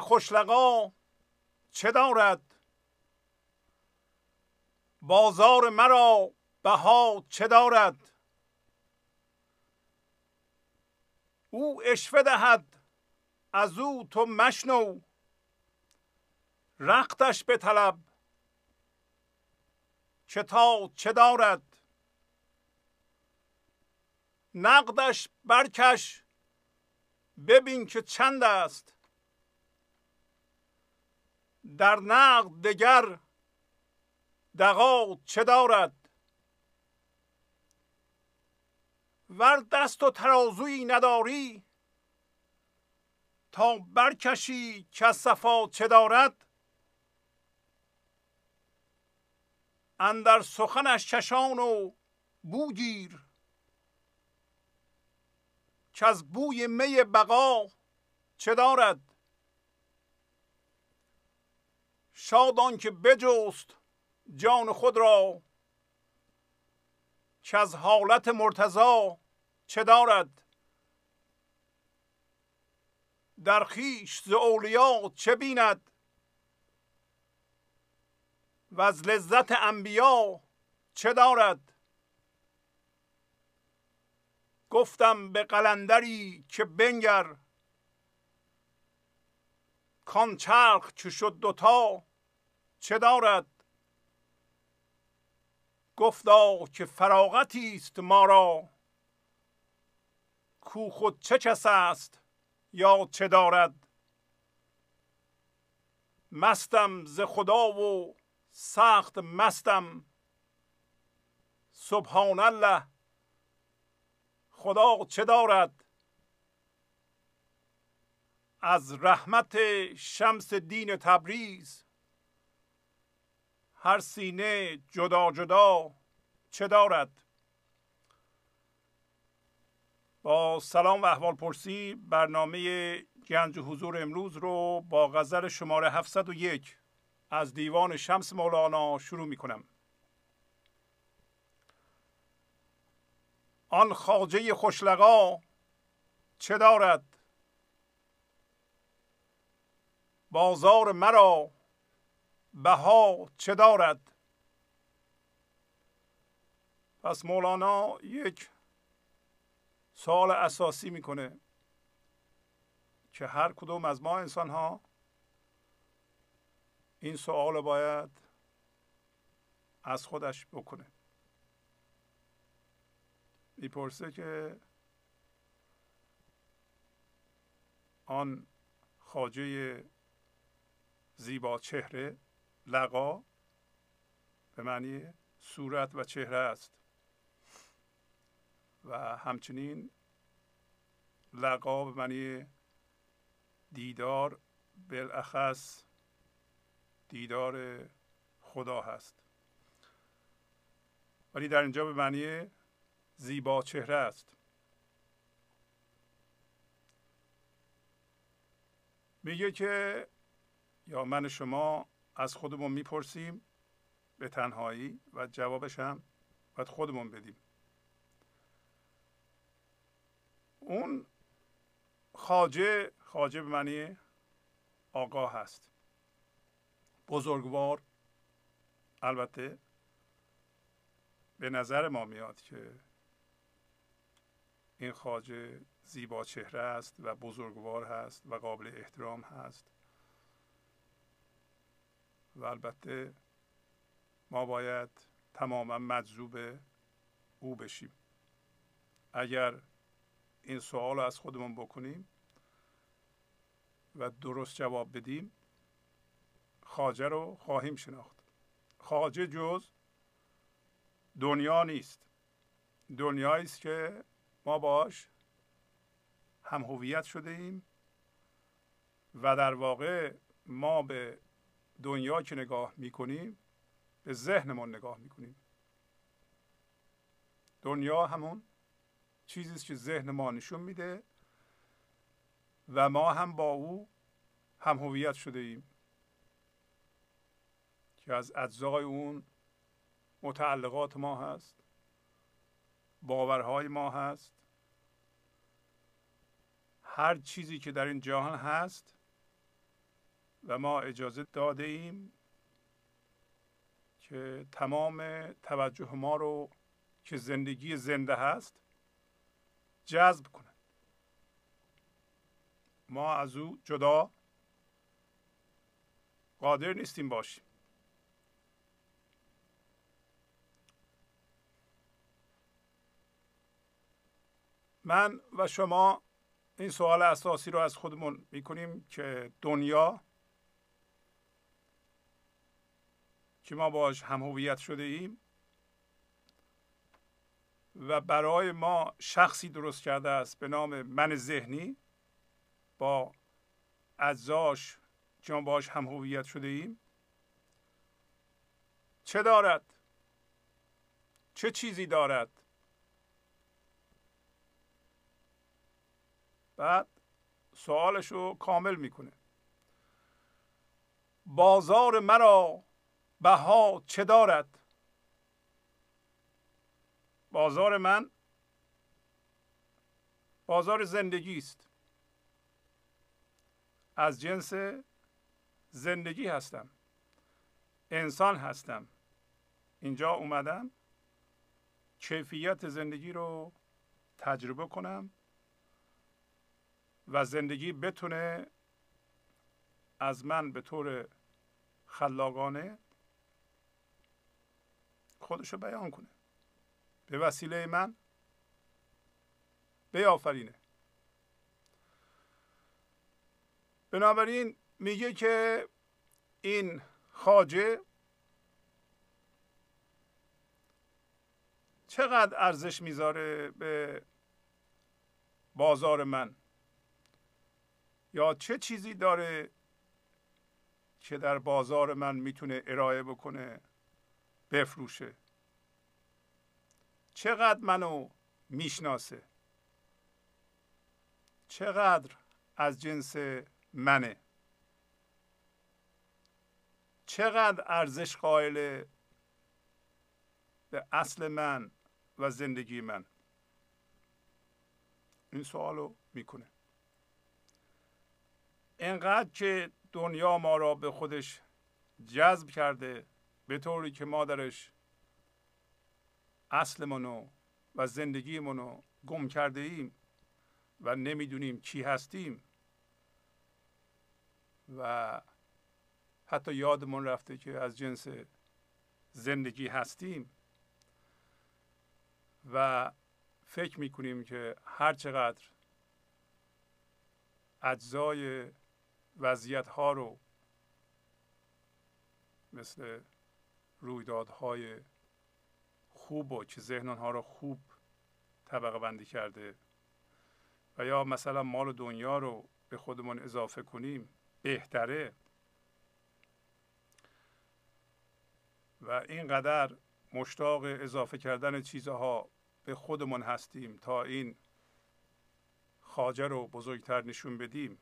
خوشلقا چه دارد؟ بازار مرا بها چه دارد؟ او اشوه دهد از او تو مشنو. رختش به طلب که تا چه دارد؟ نقدش برکش ببین که چند است. در نقد دگر دقا چه دارد؟ ور دست و ترازوی نداری تا برکشی که صفا چه دارد؟ اندر سخنش چشان و بوگیر که از بوی می بقا چه دارد؟ شاد که بجست جان خود را که از حالت مرتضا چه دارد. در خیش ز اولیا چه بیند؟ و از لذت انبیا چه دارد؟ گفتم به قلندری که بنگر کان چرخ چو شد دوتا چه دارد؟ گفتا که فراغتی است ما را. کو خود چه کس است یا چه دارد؟ مستم ز خدا و سخت مستم. سبحان الله. خدا چه دارد؟ از رحمت شمس دین تبریز. هر سینه جدا جدا چه دارد؟ با سلام و احوال پرسی برنامه گنج حضور امروز رو با غزل شماره 701 از دیوان شمس مولانا شروع می کنم آن خاجه خوشلقا چه دارد؟ بازار مرا بها چه دارد؟ پس مولانا یک سوال اساسی می‌کنه که هر کدوم از ما انسان ها این سوال باید از خودش بکنه. می‌پرسه که آن خاجه زیبا چهره؟ لقا به معنی صورت و چهره است. و همچنین لقا به معنی دیدار بالاخص دیدار خدا هست. ولی در اینجا به معنی زیبا چهره است. میگه که یا من شما از خودمون می‌پرسیم به تنهایی و جوابش هم باید خودمون بدیم. اون خاجه خاجه به معنی آگاه هست. بزرگوار البته به نظر ما میاد که این خاجه زیبا چهره است و بزرگوار هست و قابل احترام هست. و البته ما باید تماما مجذوب او بشیم. اگر این سوال رو از خودمون بکنیم و درست جواب بدیم خاجه رو خواهیم شناخت. خاجه جز دنیا نیست. دنیایی است که ما باش هم هویت شده ایم و در واقع ما به دنیا که نگاه می‌کنیم به ذهنمون نگاه می‌کنیم. دنیا همون چیزی که ذهن ما نشون میده و ما هم با او هم هویت شده ایم. که از اجزای اون متعلقات ما هست باورهای ما هست. هر چیزی که در این جهان هست و ما اجازه داده ایم که تمام توجه ما رو که زندگی زنده هست جذب کنه ما از او جدا قادر نیستیم باشیم. من و شما این سوال اساسی رو از خودمون می‌کنیم که دنیا که ما باش هم هویت شده ایم و برای ما شخصی درست کرده است به نام من ذهنی با اجزاش که ما باش هم هویت شده ایم. چه دارد؟ چه چیزی دارد؟ بعد سوالش رو کامل می‌کنه. بازار مرا بها چه دارد؟ بازار من بازار زندگی است از جنس زندگی هستم. انسان هستم. اینجا اومدم. کیفیت زندگی رو تجربه کنم و زندگی بتونه از من به طور خلاقانه خودش رو بیان کنه. به وسیله من بیافرینه. بنابراین میگه که این خاجه چقدر ارزش می‌ذاره به بازار من؟ یا چه چیزی داره که در بازار من می‌تونه ارائه بکنه؟ بفروشه. چقدر منو می‌شناسه. چقدر از جنس منه. چقدر ارزش قائل به اصل من و زندگی من. این سوال رو می‌کنه. اینقدر که دنیا ما را به خودش جذب کرده به طوری که ما درش اصلمونو و زندگیمونو گم کرده ایم و نمی‌دونیم کی هستیم و حتی یادمون رفته که از جنس زندگی هستیم و فکر می‌کنیم که هر چقدر اجزای وضعیت ها رو مثل رویدادهای خوب و که ذهن ها رو خوب طبقه بندی کرده و یا مثلا مال دنیا رو به خودمون اضافه کنیم بهتره. و اینقدر مشتاق اضافه کردن چیزها به خودمون هستیم تا این خاجه رو بزرگتر نشون بدیم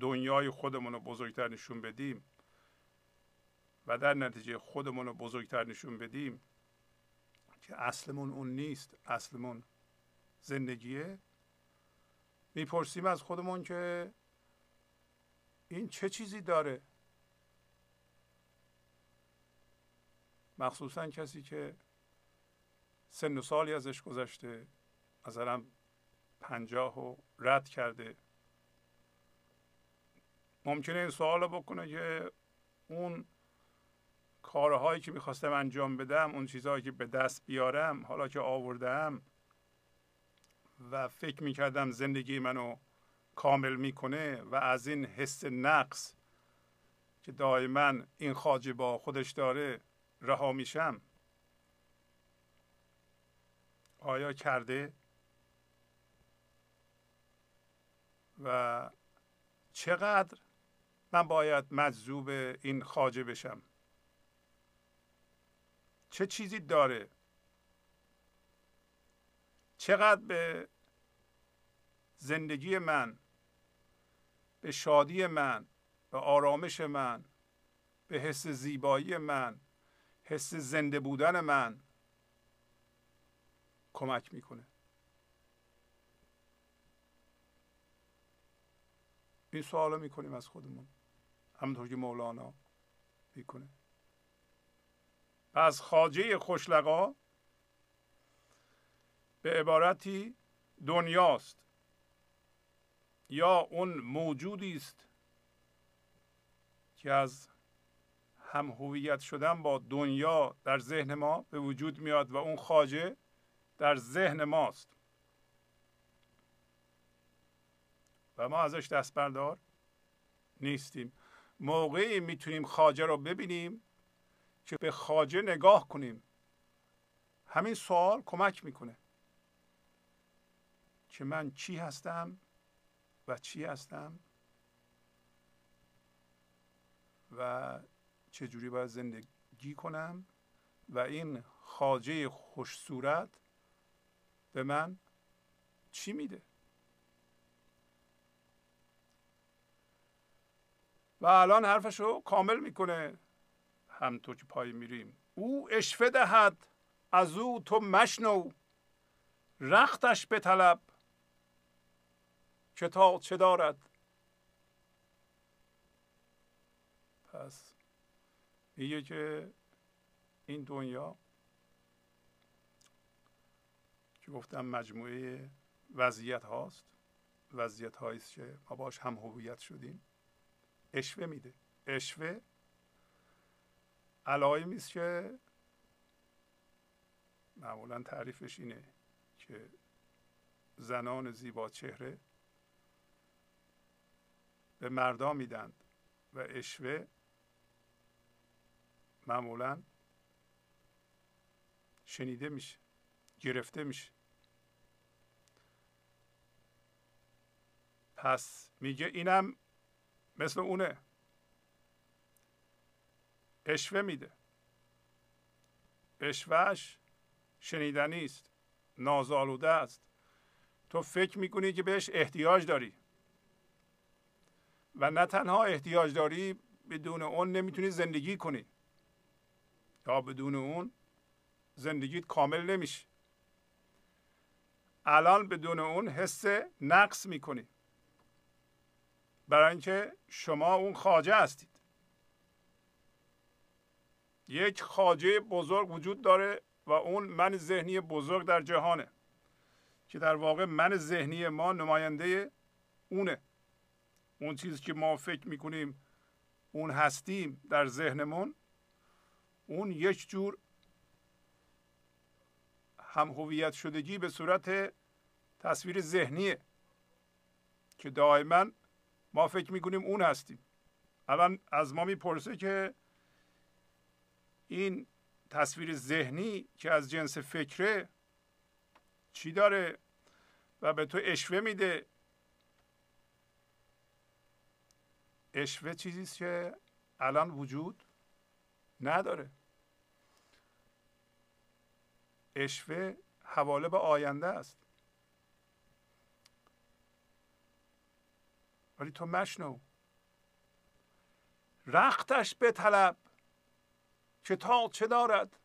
دنیای خودمون رو بزرگتر نشون بدیم و در نتیجه خودمون رو بزرگتر نشون بدیم که اصلمون اون نیست. اصلمون زندگیه. می‌پرسیم از خودمون که این چه چیزی داره؟ مخصوصا کسی که سن و سالی ازش گذشته مثلا پنجاه و رد کرده. ممکنه این سوال بکنه که اون کارهایی که می‌خواستم انجام بدم اون چیزهایی که به دست بیارم حالا که آوردم و فکر می‌کردم زندگی منو کامل می‌کنه و از این حس نقص که دائما این خاجه با خودش داره رها میشم. آیا کرده؟ و چقدر من باید مجذوب این خاجه بشم؟ چه چیزی داره؟ چقدر به زندگی من به شادی من به آرامش من به حس زیبایی من حس زنده بودن من کمک می‌کنه؟ این سوال می‌کنیم از خودمون. همونطور که مولانا می‌کنه. از خاجه خوشلقا به عبارتی دنیاست. یا اون موجودی است که از هم هویت شدن با دنیا در ذهن ما به وجود میاد و اون خاجه در ذهن ماست. و ما ازش دست بردار نیستیم. موقعی می‌تونیم خاجه رو ببینیم که به خاجه نگاه کنیم. همین سوال کمک می‌کنه. که من چی هستم و چی هستم و چجوری باید زندگی کنم و این خاجه خوش صورت به من چی میده؟ و الان حرفش رو کامل می‌کنه. همطور که پای میریم. او اشفه دهد از او تو مشنو. رختش به طلب که تا چه دارد؟ پس میگه که این دنیا که گفتم مجموعه وضعیت هاست وضعیت هایی که ما باش هم هویت شدیم اشوه میده. اشوه علایمی است که معمولا تعریفش اینه که زنان زیبا چهره به مردان میدند و اشوه معمولا شنیده میشه گرفته میشه. پس میگه اینم مثل اونه. اشوه میده. اشوهش شنیدنی است نازآلوده است. تو فکر می‌کنی که بهش احتیاج داری. و نه تنها احتیاج داری بدون اون نمی‌تونی زندگی کنی. یا بدون اون زندگیت کامل نمیشه الان بدون اون حس نقص می‌کنی. برای اینکه شما اون خاجه هستید یک خاجه بزرگ وجود داره و اون من ذهنی بزرگ در جهانه که در واقع من ذهنی ما نماینده اونه. اون چیزی که ما فکر می‌کنیم اون هستیم در ذهنمون اون یک جور هم هویت شدگی به صورت تصویر ذهنیه که دائما ما فکر می‌کنیم اون هستیم. الان از ما می‌پرسه که این تصویر ذهنی که از جنس فکره چی داره و به تو اشوه میده؟ اشوه چیزی که الان وجود نداره. اشوه حواله به آینده است. ولی تو مشنو. رختش به طلب که تا چه دارد؟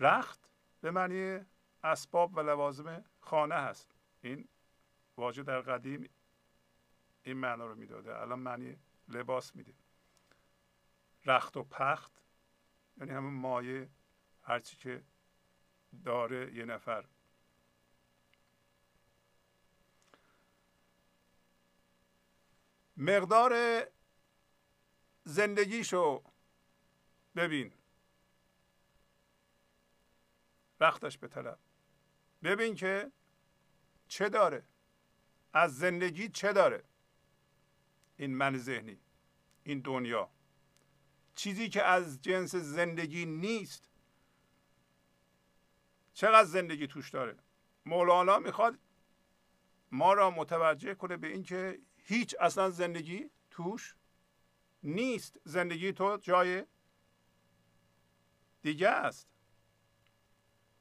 رخت به معنی اسباب و لوازم خانه هست. این واژه در قدیم این معنا رو می‌داده. الان معنی لباس میده. رخت و پخت یعنی همه مایه هرچی که داره یه نفر. مقدار زندگیشو ببین. وقتش به طلب. ببین که چه داره. از زندگی چه داره. این من ذهنی. این دنیا. چیزی که از جنس زندگی نیست. چقدر زندگی توش داره؟ مولانا می‌خواد ما را متوجه کنه به اینکه هیچ اصلا زندگی توش نیست. زندگی تو جای دیگه است.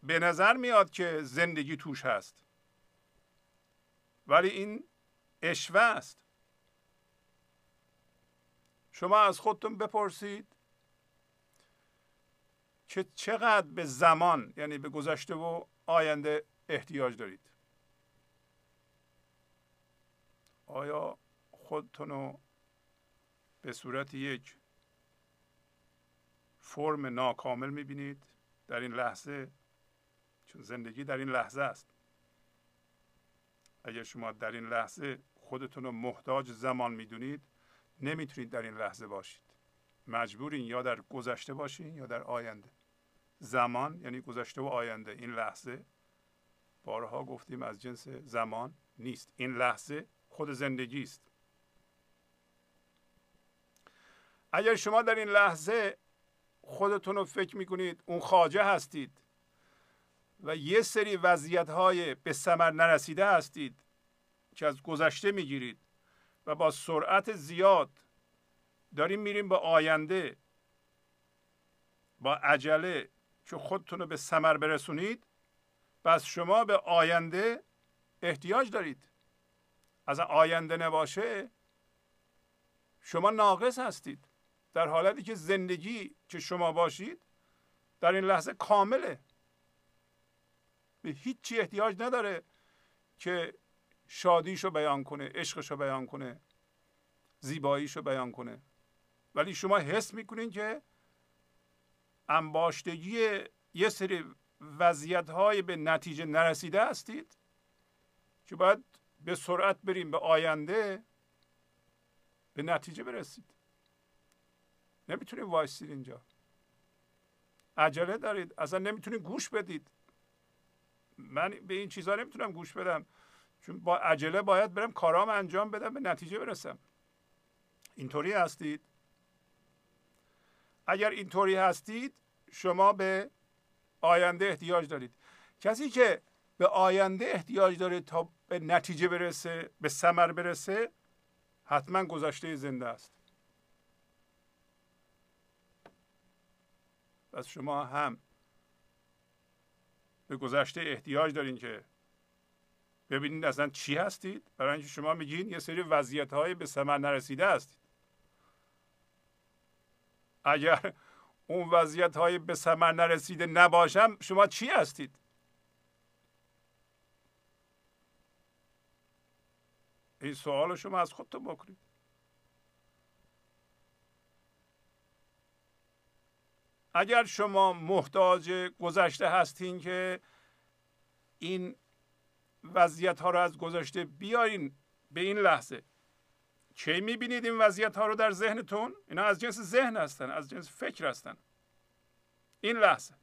به نظر میاد که زندگی توش هست. ولی این اشوه است. شما از خودتون بپرسید که چقدر به زمان یعنی به گذشته و آینده احتیاج دارید؟ آیا خودتون رو به صورت یک فرم ناکامل می‌بینید در این لحظه چون زندگی در این لحظه است. اگر شما در این لحظه خودتون رو محتاج زمان می‌دونید نمی‌تونید در این لحظه باشید. مجبورین یا در گذشته باشین یا در آینده. زمان یعنی گذشته و آینده. این لحظه بارها گفتیم از جنس زمان نیست. این لحظه خود زندگی است. اگر شما در این لحظه خودتون رو فکر می‌کنید اون خاجه هستید و یه سری وضعیت های به ثمر نرسیده هستید که از گذشته می‌گیرید و با سرعت زیاد داریم میریم به آینده با عجله که خودتون رو به ثمر برسونید پس شما به آینده احتیاج دارید. از آینده نباشه شما ناقص هستید. در حالتی که زندگی که شما باشید در این لحظه کامله. به هیچی احتیاج نداره که شادیشو بیان کنه عشقشو بیان کنه زیباییشو بیان کنه. ولی شما حس می‌کنین که انباشتگی یه سری وضعیت های به نتیجه نرسیده هستید که باید به سرعت بریم به آینده به نتیجه برسید. نمی‌تونید وایسید اینجا. عجله دارید. اصلا نمی‌تونید گوش بدید. من به این چیزها نمی‌تونم گوش بدم. چون با عجله باید برم کارام انجام بدم به نتیجه برسم. اینطوری هستید؟ اگر اینطوری هستید شما به آینده احتیاج دارید. کسی که به آینده احتیاج داره تا به نتیجه برسه به ثمر برسه حتما گذشته زنده است. پس شما هم. به گذشته احتیاج دارین که ببینید اصلا چی هستید. برای اینکه شما میگین یه سری وضعیت های به ثمر نرسیده هستید اگر اون وضعیت های به ثمر نرسیده نباشم شما چی هستید؟ این سوال شما از خودتون بکنید. اگر شما محتاج گذشته هستین که این وضعیت ها رو از گذشته بیارین به این لحظه کی می‌بینید این وضعیت ها رو در ذهنتون؟ اینا از جنس ذهن هستن از جنس فکر هستن. این لحظه.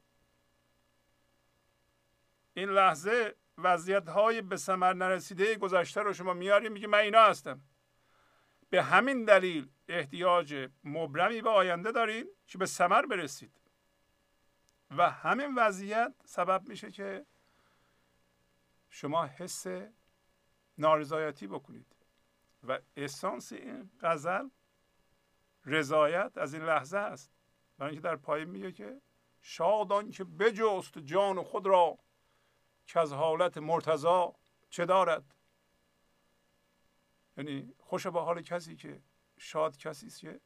این لحظه وضعیت های به ثمر نرسیده گذشته رو شما میاریم میگه من اینا هستم. به همین دلیل احتیاج مبرمی به آینده دارین که به ثمر برسید. و همین وضعیت سبب میشه که شما حس نارضایتی بکنید. و اسانس این غزل رضایت از این لحظه است. برای اینکه در پایین میگه که شادان که بجست جان خود را که از حالت مرتضا چه دارد. یعنی خوش به حال کسی که شاد کسی است که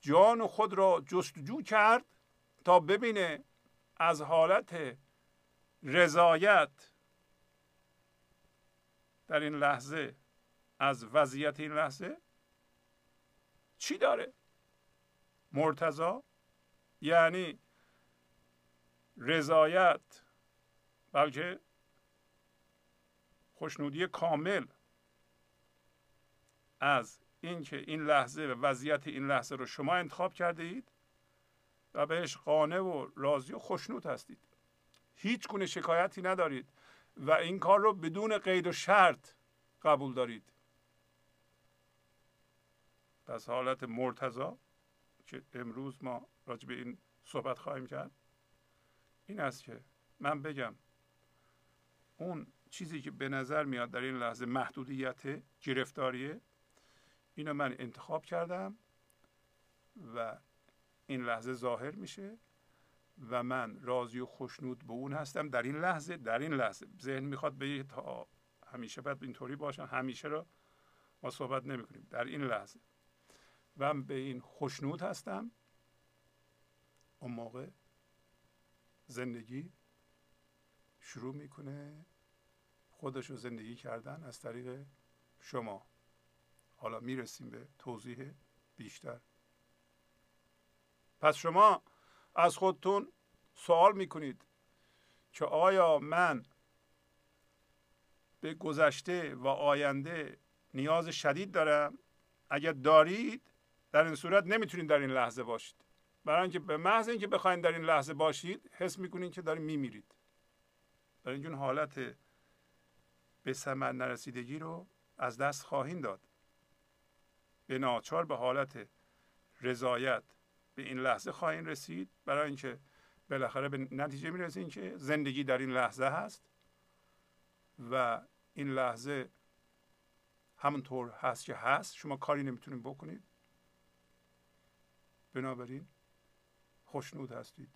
جان خود را جستجو کرد تا ببینه از حالت رضایت در این لحظه از وضعیت این لحظه چی داره؟ مرتضا یعنی رضایت بلکه خوشنودی کامل از اینکه این لحظه و وضعیت این لحظه رو شما انتخاب کرده اید؟ و بهش قانع و راضی و خوشنود هستید. هیچ گونه شکایتی ندارید و این کار رو بدون قید و شرط قبول دارید. پس حالت مرتضا که امروز ما راجع به این صحبت خواهیم کرد این است که من بگم اون چیزی که به نظر میاد در این لحظه محدودیت گرفتاریه اینو من انتخاب کردم و این لحظه ظاهر میشه و من راضی و خوشنود به اون هستم در این لحظه در این لحظه. ذهن می‌خواد به تا همیشه باید اینطوری باشم همیشه رو ما صحبت نمی کنیم در این لحظه. و به این خوشنود هستم. اون موقع زندگی شروع می‌کنه. خودش رو زندگی کردن از طریق شما. حالا می‌رسیم به توضیح بیشتر. پس شما از خودتون سوال می‌کنید که آیا من به گذشته و آینده نیاز شدید دارم؟ اگر دارید در این صورت نمی‌تونید در این لحظه باشید. برای اینکه به محض اینکه بخواید در این لحظه باشید حس می‌کنید که دارید میمیرید. برای اینجور حالت به ثمر نرسیدگی رو از دست خواهید داد. به ناچار به حالت رضایت به این لحظه خواهید رسید. برای اینکه بالاخره به نتیجه می‌رسید که زندگی در این لحظه هست و این لحظه همونطور هست که هست. شما کاری نمی‌تونید بکنید. بنابراین خوشنود هستید.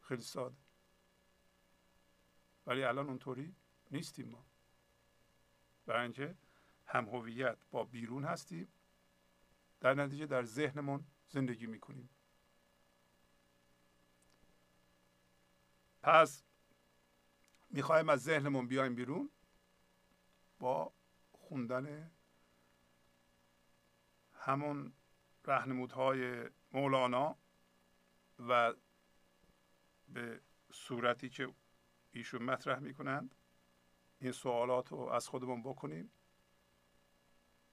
خیلی ساده. ولی الان اونطوری نیستیم ما. برای اینکه هم هویت با بیرون هستیم در نتیجه در ذهنمون زندگی می‌کنیم. پس می‌خوایم از ذهنمون بیایم بیرون با خوندن همون رهنمودهای مولانا و به صورتی که ایشون مطرح می‌کنند این سوالات رو از خودمون بکنیم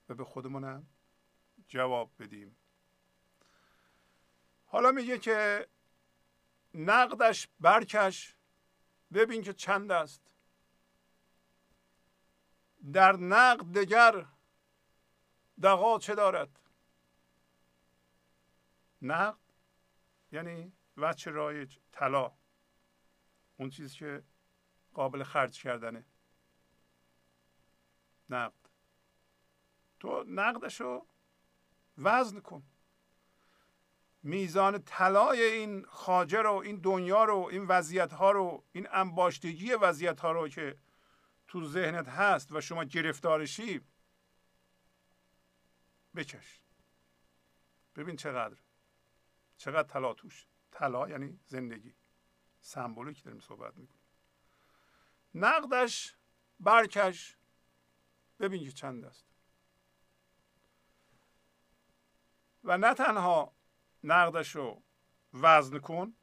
و به خودمونم جواب بدیم. حالا میگه که نقدش برکش. ببین که چند است. در نقد دگر دقا چه دارد؟ نقد یعنی وچه رایج طلا. اون چیزی که قابل خرج کردنه. نقد. تو نقدشو وزن کن. میزان طلای این خاجه رو این دنیا رو این وضعیت ها رو این انباشتگی وضعیت ها رو که تو ذهنت هست و شما گرفتارشی بکش. ببین چقدر. چقدر طلا توش. طلا یعنی زندگی. سمبولیک داریم صحبت می‌کنیم. نقدش برکش. ببین که چند است. و نه تنها نقدش رو وزن کن.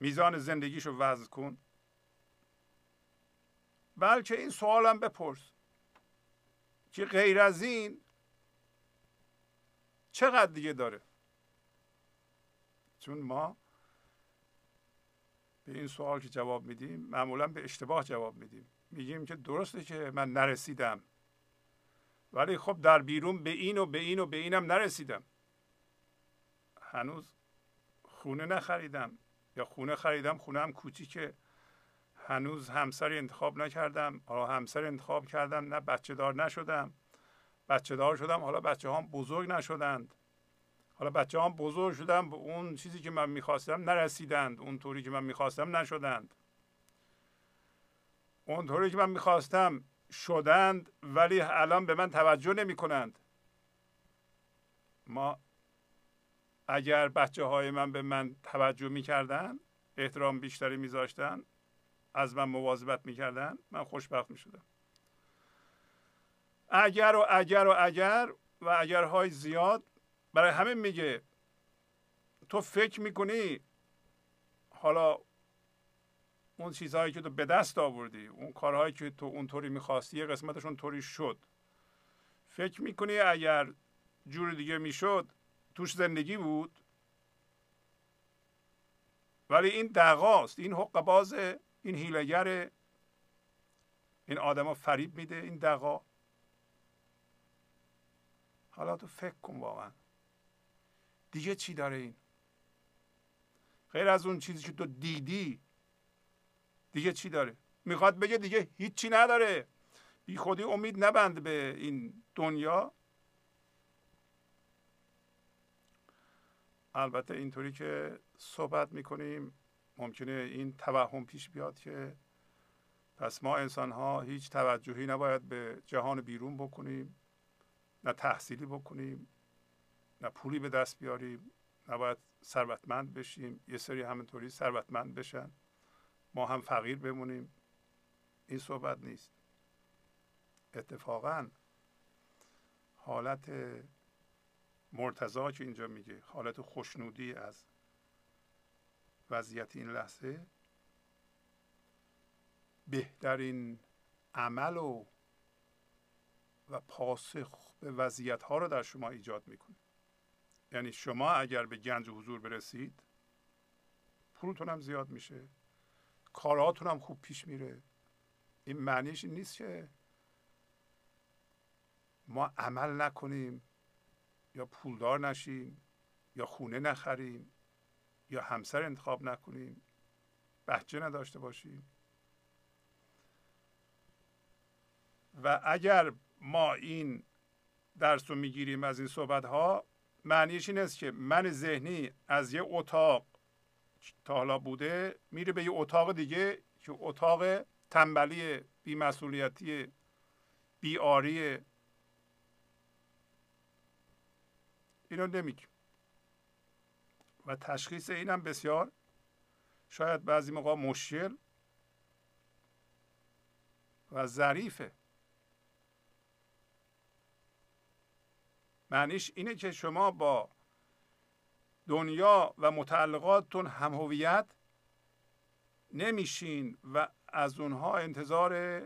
میزان زندگیش رو وزن کن. بلکه این سوالم بپرس. که غیر از این چقدر دیگه داره؟ چون ما به این سوال که جواب میدیم معمولا به اشتباه جواب میدیم. میگیم که درسته که من نرسیدم. ولی خب در بیرون به این و به این و به اینم نرسیدم. هنوز خونه نخریدم. یا خونه خریدم خونه هم کوچیکه. هنوز همسر انتخاب نکردم. حالا همسر انتخاب کردم. نه بچه دار نشدم. بچه دار شدم حالا بچه هم بزرگ نشدند. حالا بچه هم بزرگ شدم به اون چیزی که من می‌خواستم نرسیدند. اونطوری که من می‌خواستم نشدند. اونطوری که من می‌خواستم شدند ولی الان به من توجه نمی کنند ما اگر بچه های من به من توجه می‌کردن احترام بیشتری میذاشتن از من مواظبت می‌کردن من خوشبخت می‌شدم. اگر و اگر و اگر و اگرهای زیاد برای همه میگه تو فکر می‌کنی حالا اون چیزهایی که تو به دست آوردی اون کارهایی که تو اونطوری می‌خواستی یه قسمتشون طوری شد. فکر می‌کنی اگر جور دیگه می‌شد توش زندگی بود. ولی این دقاست این حق باز این هیلگر این آدما فریب میده این دقا حالا تو فکر کن واقعا. دیگه چی داره این؟ غیر از اون چیزی که تو دیدی دیگه چی داره؟ می‌خواد بگه دیگه هیچی نداره. بی خودی امید نبند به این دنیا. البته اینطوری که صحبت می‌کنیم ممکنه این توهم پیش بیاد که پس ما انسان ها هیچ توجهی نباید به جهان بیرون بکنیم نه تحصیلی بکنیم نه پولی به دست بیاریم. نباید ثروتمند بشیم. یه سری همینطوری ثروتمند بشن. ما هم فقیر بمونیم. این صحبت نیست. اتفاقا حالت مرتضا که اینجا میگه حالت خوشنودی از وضعیت این لحظه بهترین عمل و و پاسخ به وضعیت ها رو در شما ایجاد می‌کنه. یعنی شما اگر به گنج حضور برسید پولتون هم زیاد میشه کارهاتون هم خوب پیش میره. این معنیش این نیست که ما عمل نکنیم یا پولدار نشیم یا خونه نخریم یا همسر انتخاب نکنیم بچه نداشته باشیم. و اگر ما این درس رو می‌گیریم از این صحبت ها معنیش این است که من ذهنی از یه اتاق تا حالا بوده میره به یه اتاق دیگه که اتاق تنبلی بیمسئولیتی بیاری اینو نمیگیم. و تشخیص اینم بسیار شاید بعضی موقع مشکل و ظریفه معنیش اینه که شما با دنیا و متعلقاتتون هم هویت نمیشین و از اونها انتظار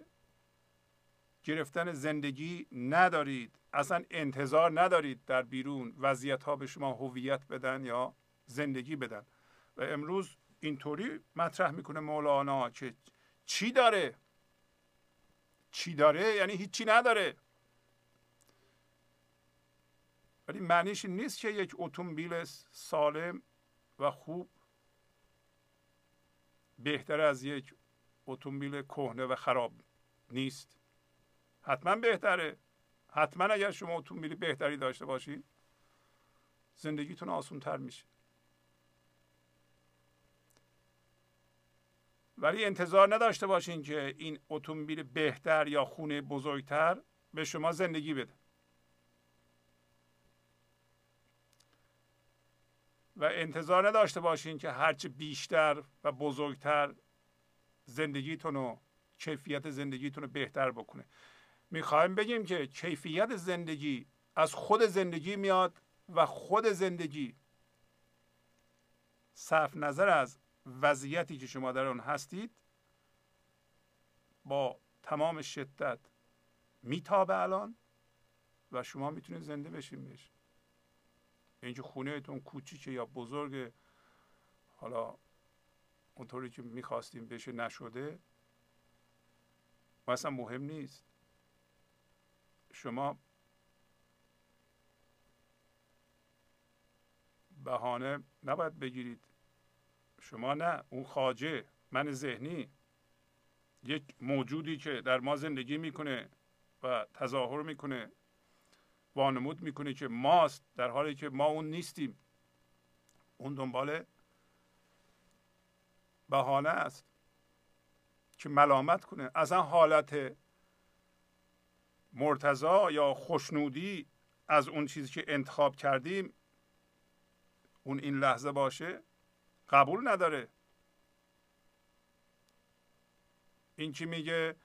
گرفتن زندگی ندارید. اصلا انتظار ندارید در بیرون وضعیت ها به شما هویت بدن یا زندگی بدن. و امروز اینطوری مطرح می‌کنه مولانا که چی داره؟ چی داره؟ یعنی هیچی نداره. ولی معنیش نیست که یک اتومبیل سالم و خوب بهتر از یک اتومبیل کهنه و خراب نیست. حتما بهتره. حتما اگر شما اتومبیل بهتری داشته باشید زندگیتون آسون تر میشه. ولی انتظار نداشته باشین که این اتومبیل بهتر یا خونه بزرگتر به شما زندگی بده. و انتظار نداشته باشین که هرچه بیشتر و بزرگتر زندگیتون و کیفیت زندگیتون رو بهتر بکنه. می‌خوایم بگیم که کیفیت زندگی از خود زندگی میاد و خود زندگی صرف نظر از وضعیتی که شما در آن هستید با تمام شدت میتابه الان و شما می‌تونید زنده بشین بهش. اینکه خونهتون کوچیکه یا بزرگ حالا اونطوری که می‌خواستیم بشه نشده اصلا مهم نیست. شما بهانه نباید بگیرید. شما نه اون خاجه من ذهنی. یک موجودی که در ما زندگی می‌کنه و تظاهر می‌کنه وانمود می‌کنه که ماست در حالی که ما اون نیستیم. اون دنبال بهانه است که ملامت کنه. اصلا حالت مرتضا یا خوشنودی از اون چیزی که انتخاب کردیم اون این لحظه باشه قبول نداره. این که میگه؟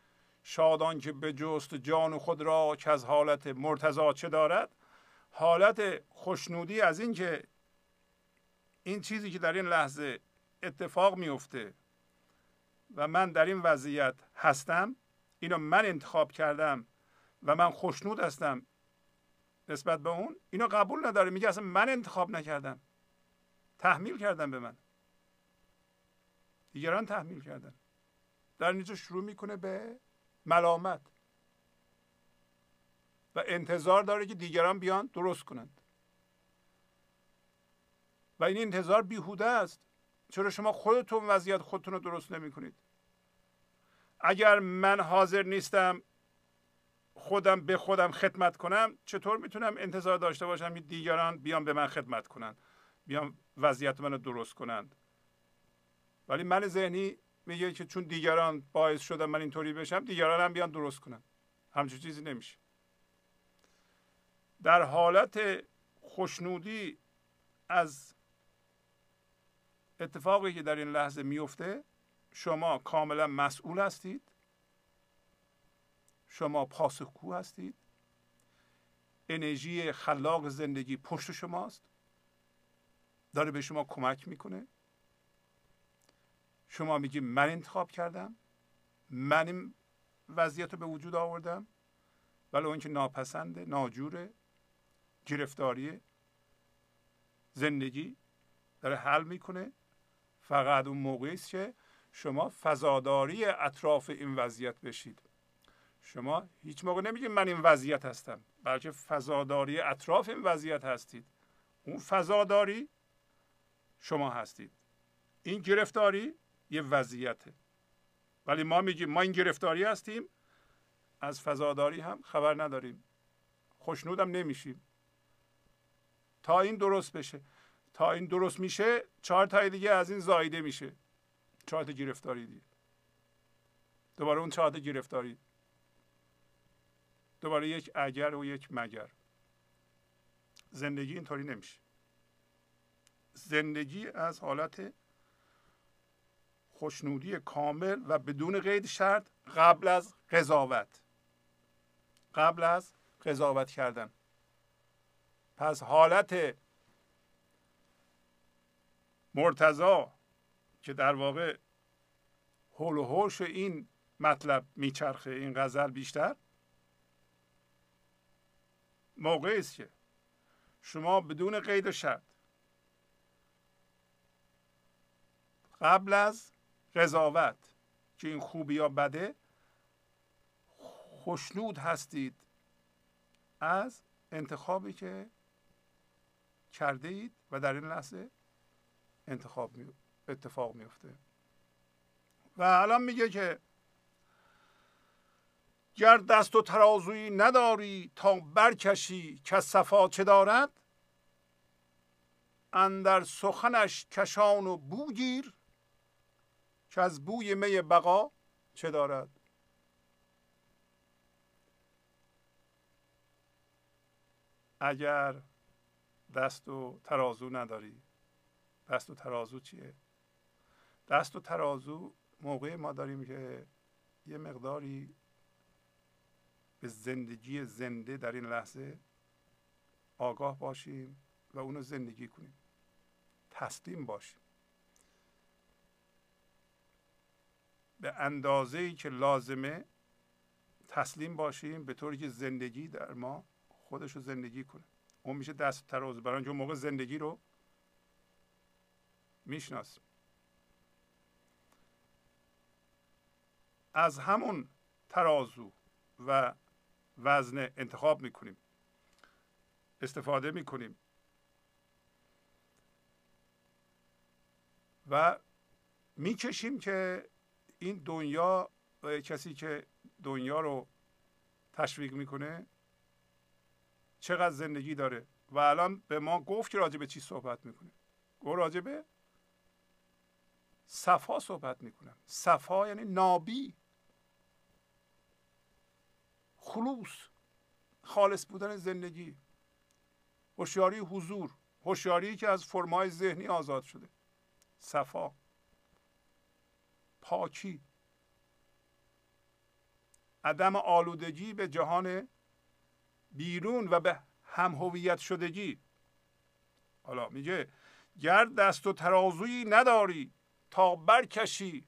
شادان که به جست جان خود را که از حالت مرتضا چه دارد؟ حالت خوشنودی از این که این چیزی که در این لحظه اتفاق میفته و من در این وضعیت هستم اینو من انتخاب کردم و من خوشنود هستم نسبت به اون. اینو قبول نداره. میگه اصلا من انتخاب نکردم. تحمیل کردم به من. دیگران تحمیل کردن. در اینجا شروع می‌کنه به ملامت. و انتظار داره که دیگران بیان درست کنند. و این انتظار بیهوده است. چرا شما خودتون وضعیت خودتون رو درست نمی کنید اگر من حاضر نیستم خودم به خودم خدمت کنم چطور می‌تونم انتظار داشته باشم که دیگران بیان به من خدمت کنند بیان وضعیت منو درست کنند؟ ولی من ذهنی میگه که چون دیگران باعث شدن من اینطوری بشم دیگران هم بیان درست کنن. همچون چیزی نمیشه. در حالت خوشنودی از اتفاقی که در این لحظه میفته شما کاملا مسئول هستید. شما پاسخگو هستید. انرژی خلاق زندگی پشت شماست. داره به شما کمک می‌کنه. شما میگی من انتخاب کردم. من این وضعیت رو به وجود آوردم. ولی اون که ناپسنده ناجوره گرفتاری زندگی داره حل می‌کنه. فقط اون موقعی است که شما فضاداری اطراف این وضعیت بشید. شما هیچ موقع نمیگید من این وضعیت هستم بلکه فضاداری اطراف این وضعیت هستید. اون فضاداری شما هستید. این گرفتاری یه وضعیته. ولی ما میگیم ما این گرفتاری هستیم از فضاداری هم خبر نداریم. خوشنودم نمیشیم. تا این درست بشه. تا این درست میشه چهار تای دیگه از این زایده میشه. چهار تا گرفتاری دیگه. دوباره اون چهار تا گرفتاری. دوباره یک اگر و یک مگر زندگی اینطوری نمیشه. زندگی از حالت خوشنودی کامل و بدون قید شرط قبل از قضاوت. قبل از قضاوت کردن. پس حالت مرتضا که در واقع حول و حوش این مطلب میچرخه این غزل بیشتر موقعی است که شما بدون قید و شرط قبل از قضاوت که این خوبی یا بده خوشنود هستید از انتخابی که کرده اید و در این لحظه انتخاب می... اتفاق میفته و الان میگه که گر دست و ترازویی نداری تا برکشی که صفا چه دارد؟ اندر سخنش کشان و بوگیر که از بوی می بقا چه دارد؟ اگر دست و ترازو نداری دست و ترازو چیه؟ دست و ترازو موقع ما داریم که یه مقداری به زندگی زنده در این لحظه آگاه باشیم و اونو زندگی کنیم. تسلیم باشیم. به اندازه ای که لازمه تسلیم باشیم به طوری که زندگی در ما خودش رو زندگی کنه. اون میشه دست ترازو برای اون موقع زندگی رو می‌شناسیم. از همون ترازو و وزن انتخاب می‌کنیم. استفاده می‌کنیم. و می‌کشیم که این دنیا و کسی که دنیا رو تشویق می‌کنه چقدر زندگی داره. و الان به ما گفت که راجع به چی صحبت می‌کنه. گفت راجع به صفا صحبت می‌کنم. صفا یعنی نابی. خلوص. خالص بودن زندگی. هوشیاری حضور. هوشیاری که از فرمای ذهنی آزاد شده. صفا. پاکی. عدم آلودگی به جهان بیرون و به هم هویت شدگی. حالا میگه گر دست و ترازویی نداری تا برکشی.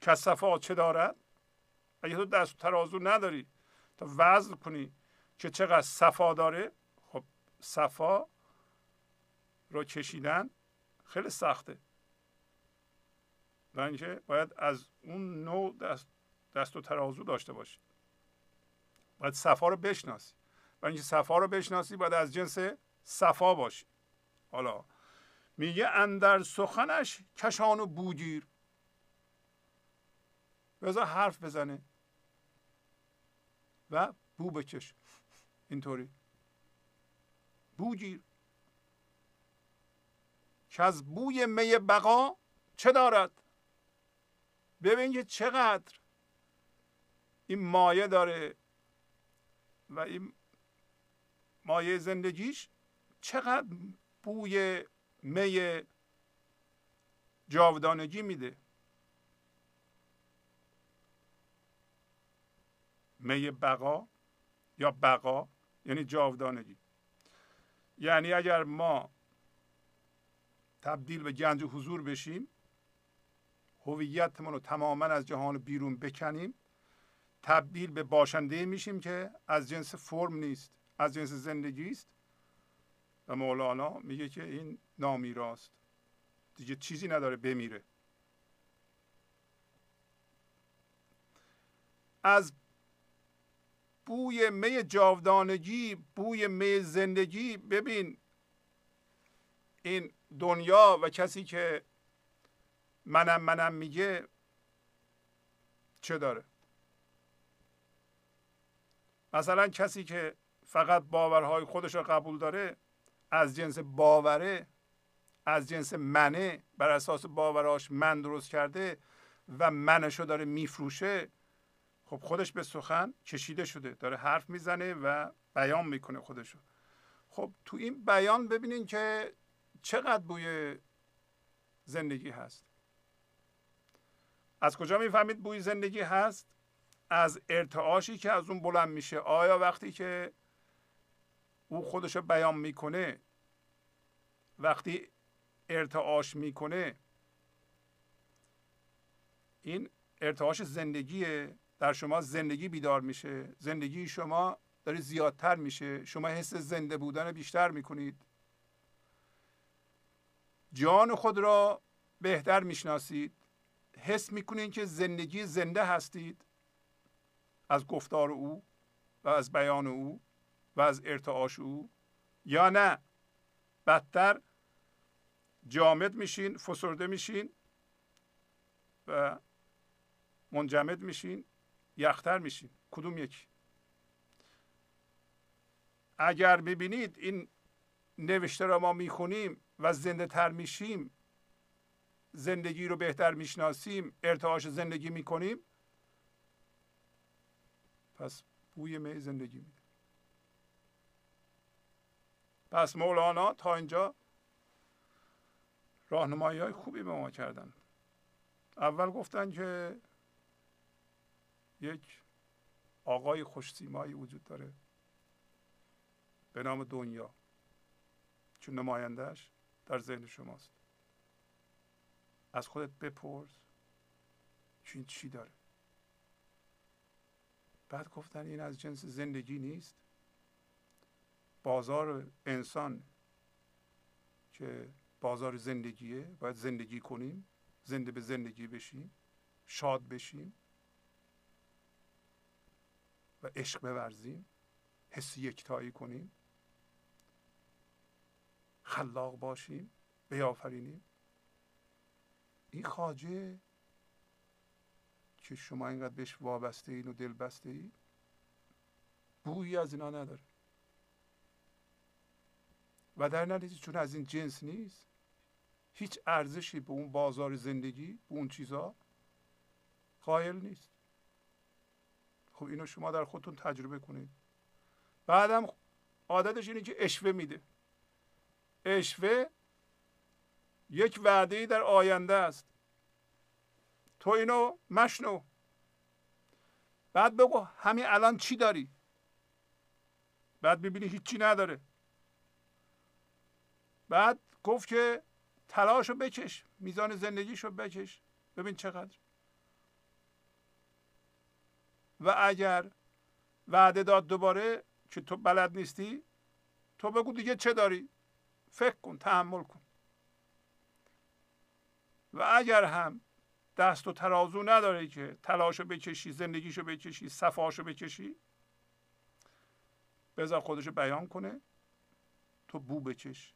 که صفا چه دارد؟ اگه تو دست ترازو نداری تا وزن کنی که چقدر صفا داره خب صفا رو کشیدن خیلی سخته. و اینکه باید از اون نوع دست, دست و ترازو داشته باشی. باید صفا رو بشناسی. و اینکه صفا رو بشناسی باید از جنس صفا باشی. حالا میگه اندر سخنش کشان و بوگیر بذار حرف بزنه. و بو بکش. اینطوری. بوگیر که از بوی می بقا چه دارد؟ ببین که چقدر این مایه داره و این مایه زندگیش چقدر بوی می جاودانگی میده. می بقا یا بقا یعنی جاودانگی. یعنی اگر ما تبدیل به گنج حضور بشیم هویتمون رو تماما از جهان بیرون بکنیم تبدیل به باشنده میشیم که از جنس فرم نیست از جنس زندگی است. و مولانا میگه که این نامیراست دیگه چیزی نداره بمیره. از بوی می جاودانگی بوی می زندگی. ببین این دنیا و کسی که منم منم میگه چه داره؟ مثلا کسی که فقط باورهای خودش رو قبول داره از جنس باوره از جنس منه بر اساس باوراش من درست کرده و منشو داره میفروشه خب خودش به سخن کشیده شده داره حرف می‌زنه و بیان می‌کنه خودشو. خب تو این بیان ببینین که چقدر بوی زندگی هست. از کجا می‌فهمید بوی زندگی هست؟ از ارتعاشی که از اون بلند میشه. آیا وقتی که او خودش رو بیان می‌کنه وقتی ارتعاش می‌کنه این ارتعاش زندگیه؟ در شما زندگی بیدار میشه زندگی شما داره زیادتر میشه شما حس زنده بودن بیشتر می‌کنید. جان خود را بهتر می‌شناسید حس می‌کنید که زندگی زنده هستید از گفتار او و از بیان او و از ارتعاش او. یا نه بدتر جامد میشین فسرده میشین و منجمد میشین. یختر میشین کدوم یکی؟ اگر ببینید این نوشته را ما می‌خونیم و زنده تر میشیم زندگی رو بهتر می‌شناسیم ارتعاش زندگی می‌کنیم پس بوی می زندگی میده. پس مولانا تا اینجا راهنمایی های خوبی به ما کردن. اول گفتن که یک آقای خوشسیمایی وجود داره. به نام دنیا. چون نمایندهش در ذهن شماست. از خودت بپرس این چی داره. بعد گفتن این از جنس زندگی نیست. بازار انسان که بازار زندگیه. باید زندگی کنیم. زنده به زندگی بشیم. شاد بشیم. و عشق بورزیم حس یکتایی کنیم. خلاق باشیم بیافرینیم. این خاجه که شما اینقدر بهش وابسته این و دل بسته ای بویی از اینا نداره. و در نتیجه چون از این جنس نیست هیچ ارزشی به اون بازار زندگی به اون چیزها قائل نیست. خب اینو شما در خودتون تجربه کنید. بعدم عادتش اینه که اشوه میده. اشوه یک وعده ای در آینده است. تو اینو مشنو. بعد بگو همین الان چی داری؟ بعد ببینی هیچی نداره. بعد گفت که تلاش رو بکش میزان زندگیش رو بکش. ببین چقدر. و اگر وعده داد دوباره که تو بلد نیستی تو بگو دیگه چه داری؟ فکر کن تحمل کن. و اگر هم دست و ترازو نداری که تلاشو بکشی زندگیشو بکشی صفاشو بکشی بذار خودشو بیان کنه. تو بو بکش.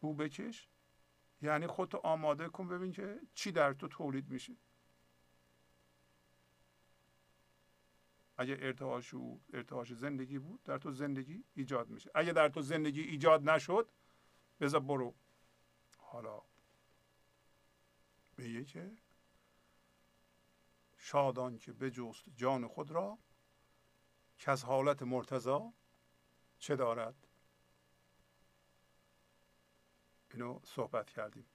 بو بکش. یعنی خودتو آماده کن ببین که چی در تو تولید میشه. اگه ارتعاش او ارتعاش زندگی بود در تو زندگی ایجاد میشه. اگه در تو زندگی ایجاد نشد بذار برو. حالا میگه که شادان که بجست جان خود را که از حالت مرتضا چه دارد؟ اینو صحبت کردیم.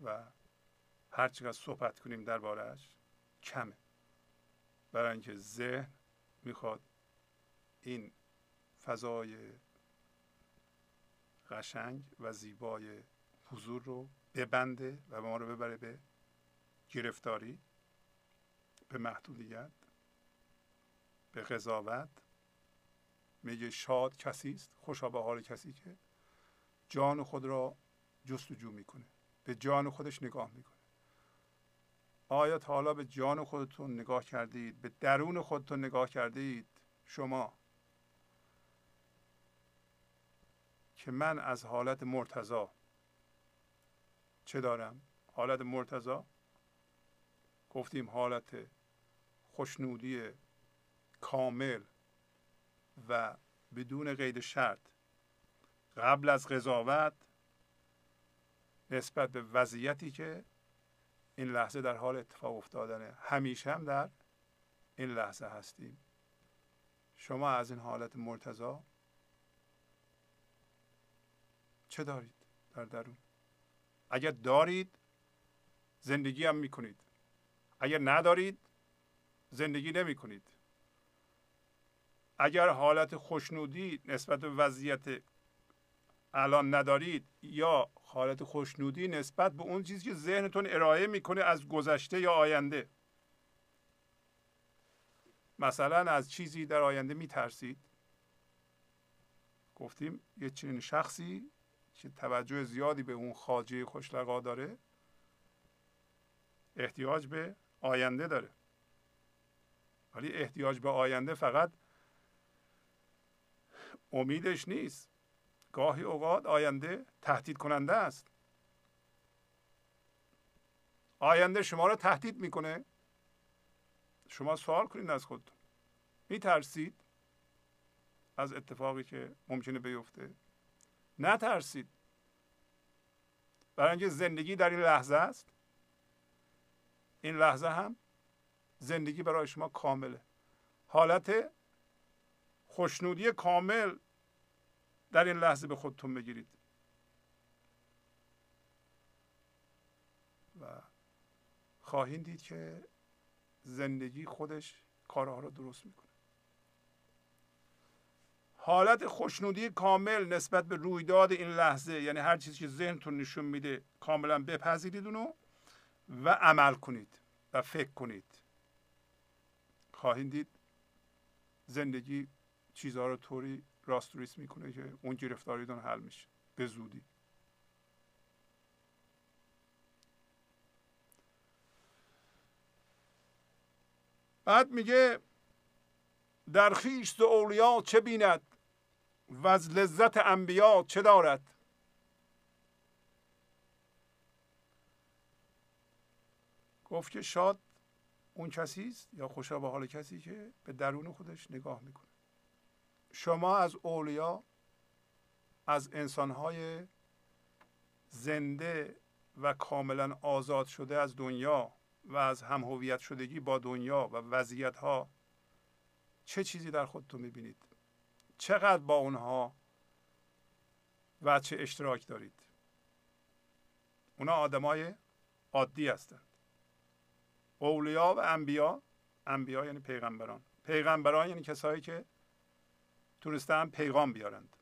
و هر چقدر صحبت کنیم دربارهش کمه. برای اینکه ذهن می‌خواد این فضای قشنگ و زیبای حضور رو ببنده و ما رو ببره به گرفتاری به محدودیت به قضاوت. میگه شاد کسی است خوشا به حال کسی که جان خود را جستجو می‌کنه به جان خودش نگاه می‌کنه. آیا تا حالا به جان خودتون نگاه کردید؟ به درون خودتون نگاه کردید؟ شما. که من از حالت مرتضا چه دارم؟ حالت مرتضا گفتیم حالت خوشنودی کامل و بدون قید شرط. قبل از قضاوت نسبت به وضعیتی که این لحظه در حال اتفاق افتادنه. همیشه هم در این لحظه هستیم. شما از این حالت مرتضا چه دارید در درون؟ اگر دارید زندگی هم می‌کنید. اگر ندارید زندگی نمی کنید اگر حالت خوشنودی نسبت به وضعیت الان ندارید یا حالت خوشنودی نسبت به اون چیزی که ذهنتون ارائه می‌کنه از گذشته یا آینده. مثلا از چیزی در آینده میترسید؟ گفتیم یه چنین شخصی که توجه زیادی به اون خاجه خوشلقا داره احتیاج به آینده داره. ولی احتیاج به آینده فقط امیدش نیست. گاهی اوقات آینده تهدید کننده است. آینده شما را تهدید می‌کنه. شما سوال کنید از خود میترسید از اتفاقی که ممکنه بیفته؟ نترسید. برای اینکه زندگی در این لحظه است. این لحظه هم زندگی برای شما کامله. حالت خوشنودی کامل در این لحظه به خودتون بگیرید. و خواهید دید که زندگی خودش کارها رو درست می‌کنه. حالت خوشنودی کامل نسبت به رویداد این لحظه یعنی هر چیزی که ذهنتون نشون میده کاملا بپذیرید اونو و عمل کنید و فکر کنید. خواهید دید زندگی چیزها رو طوری راست می‌کنه که اون گرفتاریتون حل میشه. به زودی. بعد میگه در خیشت اولیا چه بیند و از لذت انبیا چه دارد؟ گفت که شاد اون کسی است یا خوشا به حال کسی که به درون خودش نگاه می‌کنه. شما از اولیا از انسانهای زنده و کاملا آزاد شده از دنیا و از هم هویت شدگی با دنیا و وضعیت ها چه چیزی در خودتون می‌بینید؟ چقدر با اونها چه اشتراک دارید؟ اونا آدمای عادی هستند. اولیا و انبیا انبیا یعنی پیغمبران. پیغمبران یعنی کسایی که تونستن پیغام بیارند.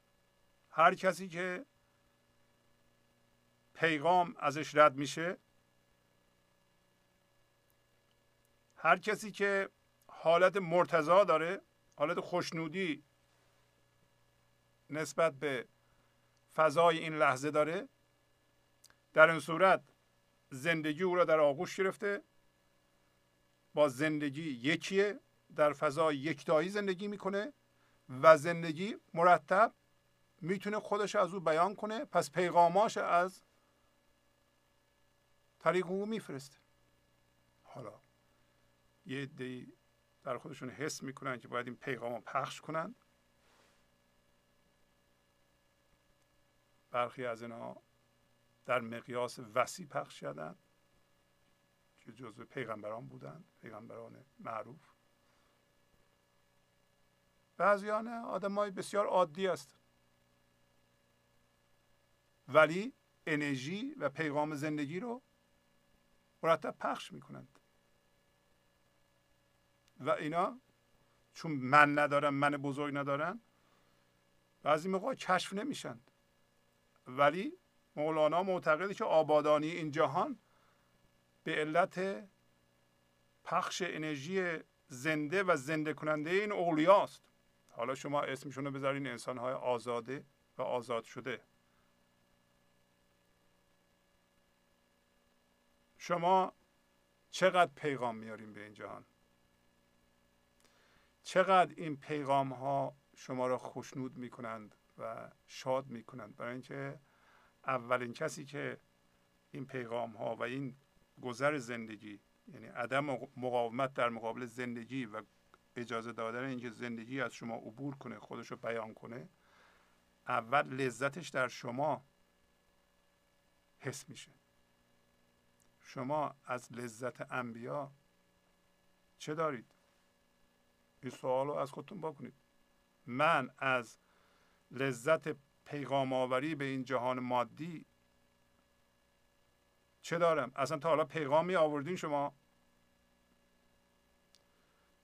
هر کسی که پیغام ازش رد میشه هر کسی که حالت مرتضا داره حالت خوشنودی نسبت به فضای این لحظه داره در این صورت زندگی او را در آغوش گرفته با زندگی یکیه در فضای یکتایی زندگی می‌کنه. و زندگی مرتب می‌تونه خودش از او بیان کنه. پس پیغاماش از طریق او میفرسته. حالا یه دی در خودشون حس می‌کنن که باید این پیغام پخش کنن. برخی از اینها در مقیاس وسیع پخش شدن که جزو پیغمبران بودند پیغمبران معروف. بعضیان آدم های بسیار عادی است ولی انرژی و پیغام زندگی رو مرتب پخش می‌کنند. و اینا چون من ندارن من بزرگ ندارن بعضی موقع کشف نمیشند ولی مولانا معتقده که آبادانی این جهان به علت پخش انرژی زنده و زنده کننده این اولیاست حالا شما اسمشون رو بذارین انسان های آزاده و آزاد شده. شما چقدر پیغام میاریم به این جهان؟ چقدر این پیغام ها شما را خوشنود می‌کنند و شاد می‌کنند؟ برای اینکه اولین کسی که این پیغام ها و این گذر زندگی یعنی عدم مقاومت در مقابل زندگی و اجازه دادن اینکه زندگی از شما عبور کنه خودش رو بیان کنه اول لذتش در شما حس میشه. شما از لذت انبیا چه دارید؟ این سوال رو از خودتون بکنید. من از لذت پیغام آوری به این جهان مادی چه دارم؟ اصلا تا حالا پیغامی آوردین شما؟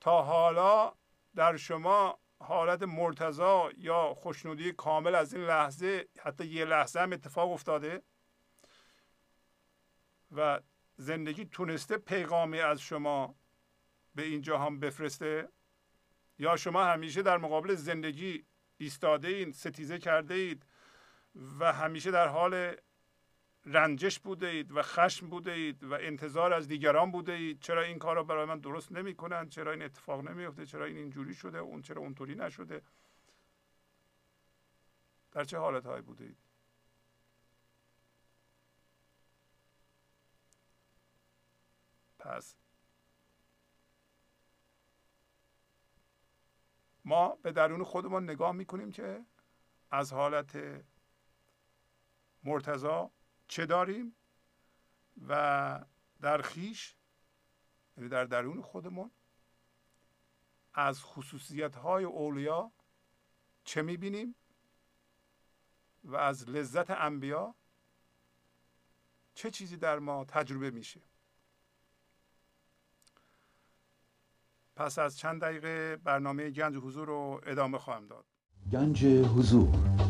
تا حالا در شما حالت مرتضا یا خوشنودی کامل از این لحظه حتی یه لحظه هم اتفاق افتاده و زندگی تونسته پیغامی از شما به این جهان بفرسته؟ یا شما همیشه در مقابل زندگی ایستاده این ستیزه کرده اید و همیشه در حال رنجش بوده اید و خشم بوده اید و انتظار از دیگران بوده اید چرا این کار رو برای من درست نمی کنن چرا این اتفاق نمیفته چرا این اینجوری شده؟ اون چرا اونطوری نشده؟ در چه حالت هایی بوده اید پس ما به درون خودمون نگاه می‌کنیم که از حالت مرتضا چه داریم و در خیش یعنی در درون خودمون از خصوصیت های اولیا چه می‌بینیم و از لذت انبیا چه چیزی در ما تجربه میشه. پس از چند دقیقه برنامه گنج حضور رو ادامه خواهم داد. گنج حضور.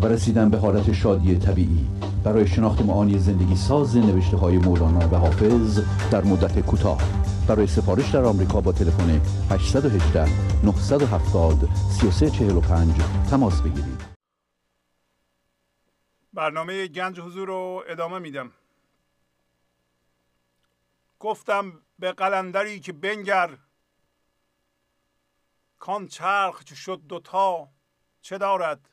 و رسیدن به حالت شادی طبیعی. برای شناخت معانی زندگی ساز نوشته های مولانا و حافظ در مدت کوتاه. برای سفارش در آمریکا با تلفن 818 970 3345 تماس بگیرید. برنامه گنج حضور رو ادامه میدم. گفتم به قلندری که بنگر کان چرخ که شد دوتا چه دارد؟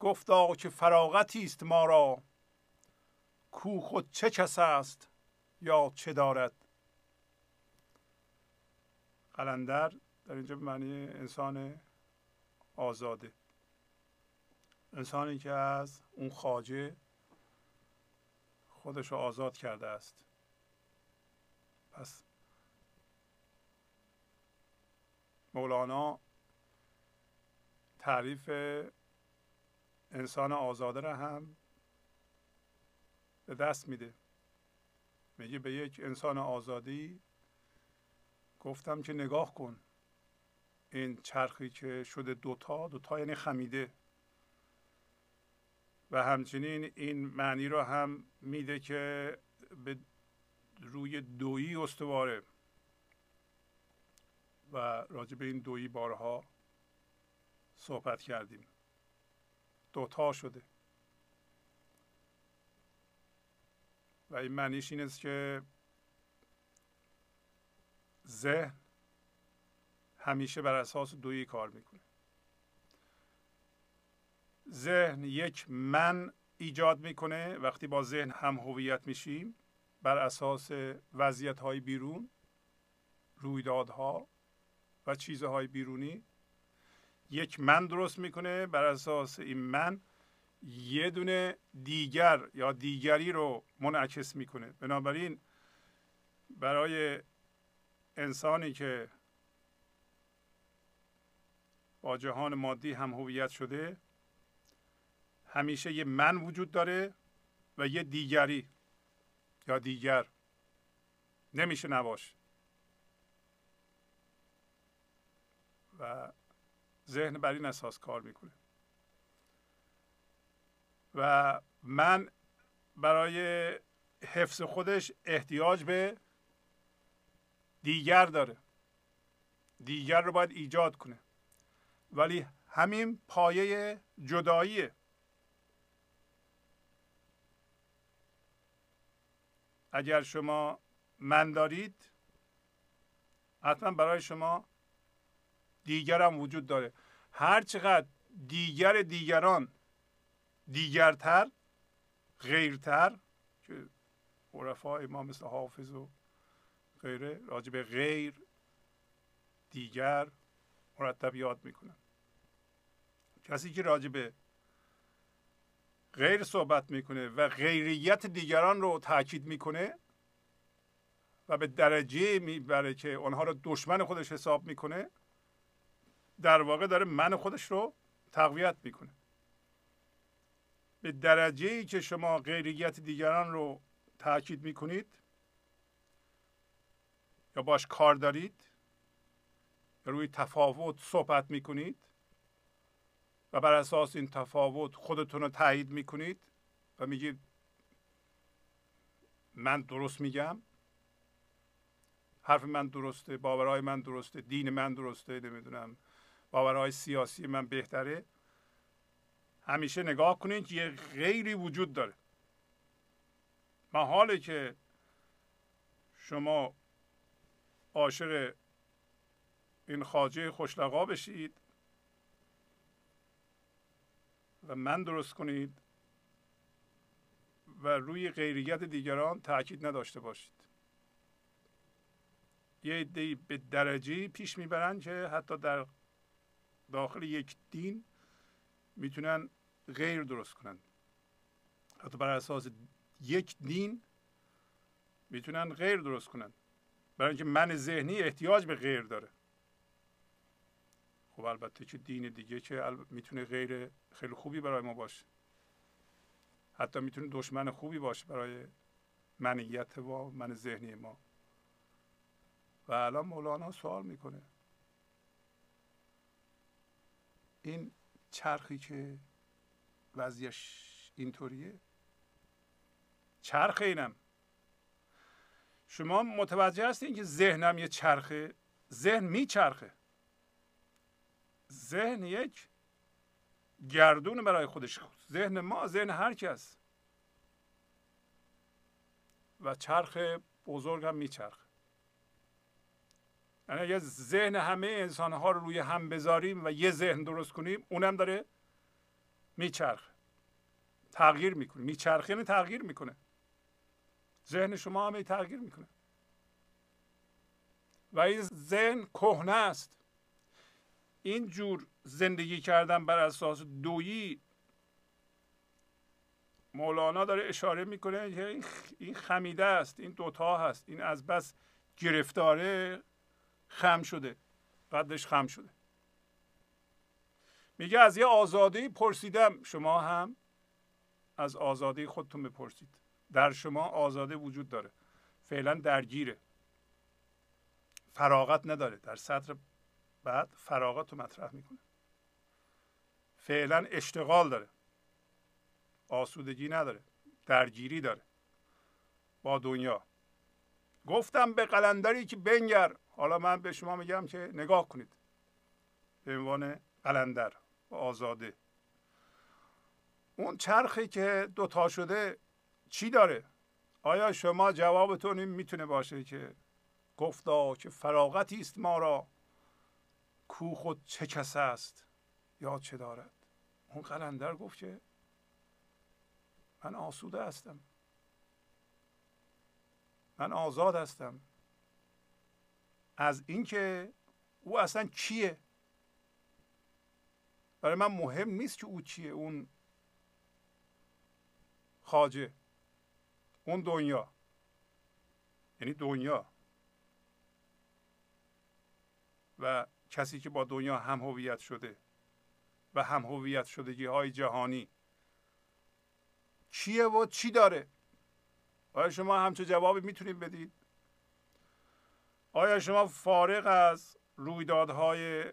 گفتا که فراغتی است ما را. کو خود چه کس است یا چه دارد؟ قلندر در اینجا به معنی انسان آزاده. انسانی که از اون خاجه خودش رو آزاد کرده است. پس مولانا تعریف انسان آزاده را هم به دست میده. میگه به یک انسان آزادی گفتم که نگاه کن. این چرخی که شده دوتا دوتا یعنی خمیده. و همچنین این معنی رو هم میده که به روی دویی استواره. و راجع به این دویی بارها صحبت کردیم. دوتا شده. و این معنیش این است که ذهن همیشه بر اساس دویی کار می‌کنه. ذهن یک من ایجاد می‌کنه. وقتی با ذهن هم هویت میشیم بر اساس وضعیت های بیرون رویدادها و چیزهای بیرونی یک من درست می‌کنه. بر اساس این من یه دونه دیگر یا دیگری رو منعکس می‌کنه. بنابراین برای انسانی که با جهان مادی هم هویت شده همیشه یه من وجود داره و یه دیگری یا دیگر نمیشه نباشه و ذهن بر این اساس کار می‌کنه. و من برای حفظ خودش احتیاج به دیگر داره. دیگر رو باید ایجاد کنه. ولی همین پایه جداییه. اگر شما من دارید حتما برای شما دیگرم وجود داره. هر چقدر دیگر دیگران دیگرتر غیرتر که عرفای ما مثل حافظ و غیره راجع به غیر دیگر مرتب یاد می‌کنن. کسی که راجع به غیر صحبت می‌کنه و غیریت دیگران رو تاکید می‌کنه و به درجه می‌بره که اونها رو دشمن خودش حساب می‌کنه در واقع داره من خودش رو تقویت می‌کنه. به درجه ای که شما غیریت دیگران رو تاکید می‌کنید یا باش کار دارید روی تفاوت صحبت می‌کنید و بر اساس این تفاوت خودتون رو تایید می‌کنید و میگید من درست میگم حرف من درسته باورهای من درسته دین من درسته نمی‌دونم. باورهای سیاسی من بهتره. همیشه نگاه کنید که یه غیری وجود داره. محاله که شما عاشق این خاجه خوشلقا بشید و من درست کنید و روی غیریت دیگران تاکید نداشته باشید. یه عده به درجه پیش می‌برند که حتی در داخل یک دین می‌تونن غیر درست کنند حتی بر اساس یک دین می‌تونن غیر درست کنند برای اینکه من ذهنی احتیاج به غیر داره. خب البته که دین دیگه که می‌تونه غیر خیلی خوبی برای ما باشه. حتی می‌تونه دشمن خوبی باشه برای منیت و من ذهنی ما. و الان مولانا سوال می‌کنه. این چرخی که وضعیش اینطوریه؟ چرخ اینم. شما متوجه هستین که ذهنم یه چرخه؟ ذهن میچرخه. ذهن یک گردون برای خودش ذهن ما ذهن هر کس و چرخ بزرگ هم میچرخه. یعنی اگر ذهن همه انسان ها رو روی هم بذاریم و یه ذهن درست کنیم اونم داره میچرخه. تغییر می‌کنه. میچرخه یعنی تغییر می‌کنه. ذهن شما همه تغییر می‌کنه. و این ذهن کهنه است. این جور زندگی کردن بر اساس دویی مولانا داره اشاره می‌کنه که این خمیده است این دوتا هست این از بس گرفتاره. خم شده. قدش خم شده. میگه از یه آزادی پرسیدم. شما هم از آزادی خودتون بپرسید. در شما آزاده وجود داره. فعلا درگیره. فراغت نداره. در سطر بعد فراغت رو مطرح می‌کنه. فعلا اشتغال داره. آسودگی نداره. درگیری داره. با دنیا. گفتم به قلندری که بنگر. حالا من به شما میگم که نگاه کنید. به عنوان قلندر و آزاده. اون چرخی که دوتا شده چی داره؟ آیا شما جوابتون این می‌تونه باشه که گفتا که فراغتی است ما را؟ کو خود چه کس است یا چه دارد؟ اون قلندر گفت که من آسوده هستم. من آزاد هستم. از اینکه او اصلا کیه برای من مهم نیست که او چیه اون خاجه اون دنیا. یعنی دنیا. و کسی که با دنیا هم هویت شده و هم هویت شدگی های جهانی. چیه و چی داره؟ آیا شما همچه جوابی می‌تونید بدید. آیا شما فارغ از رویدادهای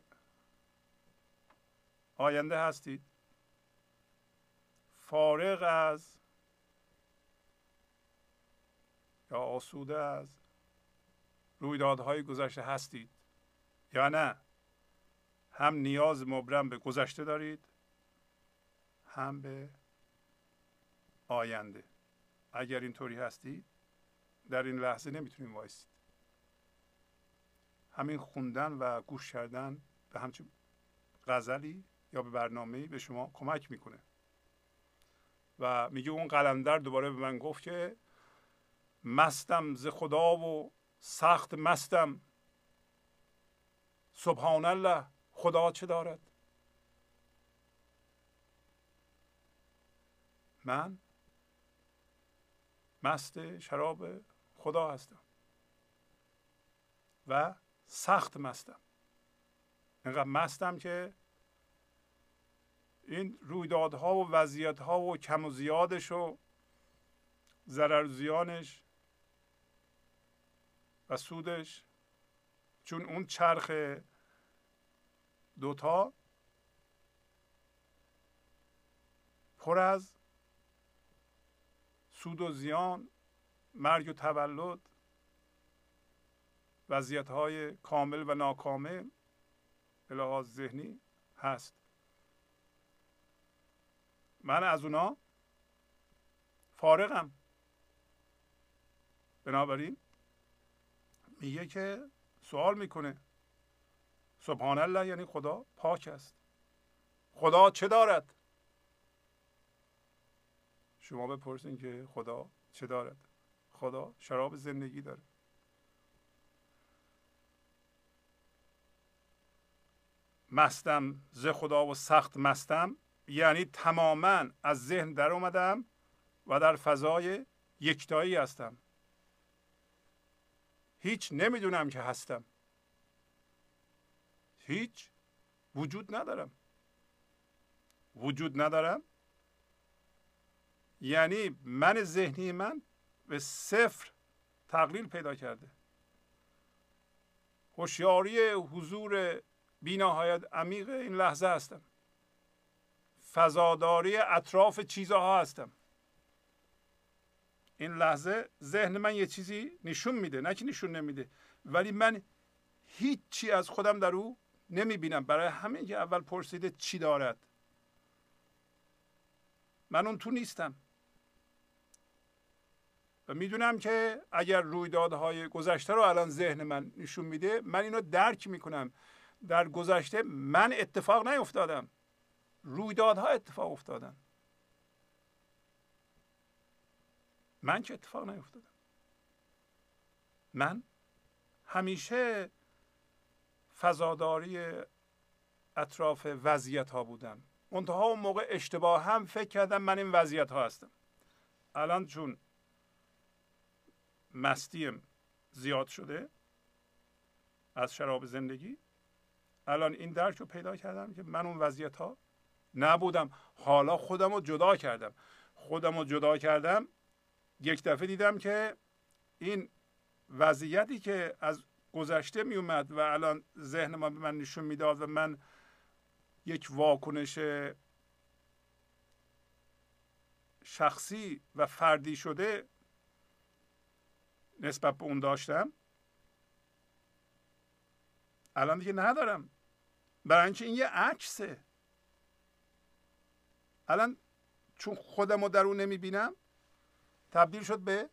آینده هستید؟ فارغ از یا آسوده از رویدادهای گذشته هستید یا نه؟ هم نیاز مبرم به گذشته دارید هم به آینده. اگر اینطوری هستید در این لحظه نمی‌تونید وایسید همین خوندن و گوش کردن به همچین غزلی یا به برنامه به شما کمک می‌کنه. و میگه اون قلندر دوباره به من گفت که مستم ز خدا و سخت مستم. سبحان الله خدا چه دارد؟ من مست شراب خدا هستم. و سخت مستم. اینقدر مستم که این رویدادها و وضعیتها و کم و زیادش و ضرر زیانش و سودش. چون اون چرخ دوتا پر از سود و زیان مرگ و تولد وضعیت های کامل و ناکامل به لحاظ ذهنی هست. من از اونا فارغم. بنابراین میگه که سوال می‌کنه. سبحان الله یعنی خدا پاک است. خدا چه دارد؟ شما بپرسین که خدا چه دارد؟ خدا شراب زندگی داره. مستم ز خدا و سخت مستم یعنی تماما از ذهن در اومدم و در فضای یکتایی هستم. هیچ نمی‌دونم که هستم. هیچ وجود ندارم. وجود ندارم؟ یعنی من ذهنی من به صفر تقلیل پیدا کرده. هوشیاری حضور بینهایت عمیق این لحظه هستم. فضاداری اطراف چیزها هستم. این لحظه ذهن من یه چیزی نشون میده. نه که نشون نمیده ولی من هیچی از خودم در او نمی‌بینم. برای همین که اول پرسیده چی دارد. من اون تو نیستم. و می‌دونم که اگر رویدادهای گذشته رو الان ذهن من نشون میده من اینو درک می‌کنم. در گذشته من اتفاق نیفتادم. رویدادها اتفاق افتادن. من که اتفاق نیفتادم؟ من همیشه فضاداری اطراف وضعیت ها بودم. منتها اون موقع اشتباه هم فکر کردم من این وضعیت ها هستم. الان چون مستیم زیاد شده از شراب زندگی الان این درک رو پیدا کردم که من اون وضعیت ها نبودم. حالا خودم رو جدا کردم. خودم رو جدا کردم. یک دفعه دیدم که این وضعیتی که از گذشته می اومد و الان ذهن ما به من نشون می‌داد و من یک واکنش شخصی و فردی شده نسبت به اون داشتم الان دیگه ندارم. برای اینکه این یه عکسه. الان چون خودم رو در اون نمی‌بینم تبدیل شد به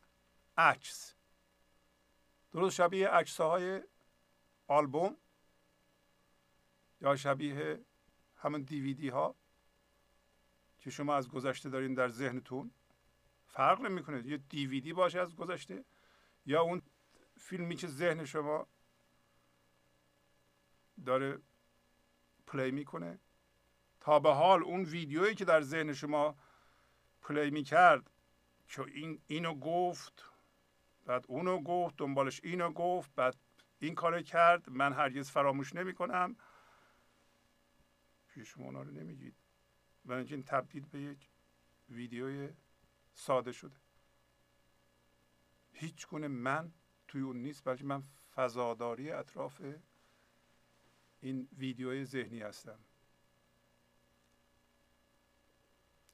عکس. درست شبیه عکس های آلبوم یا شبیه همون دیویدی ها که شما از گذشته دارین در ذهنتون. فرق نمی‌کنه. یه دیویدی باشه از گذشته یا اون فیلمی که ذهن شما داره پلی می‌کنه. تا به حال اون ویدیویی که در ذهن شما پلی می‌کرد که این اینو گفت بعد اونو گفت دنبالش اینو گفت بعد این کار کرد من هرگز فراموش نمی کنم پیش شما اونا رو نمیگید. و این تبدیل به یک ویدیوی ساده شده. هیچ گونه من توی اون نیست بلکه من فضاداری اطراف این ویدیوی ذهنی هستم.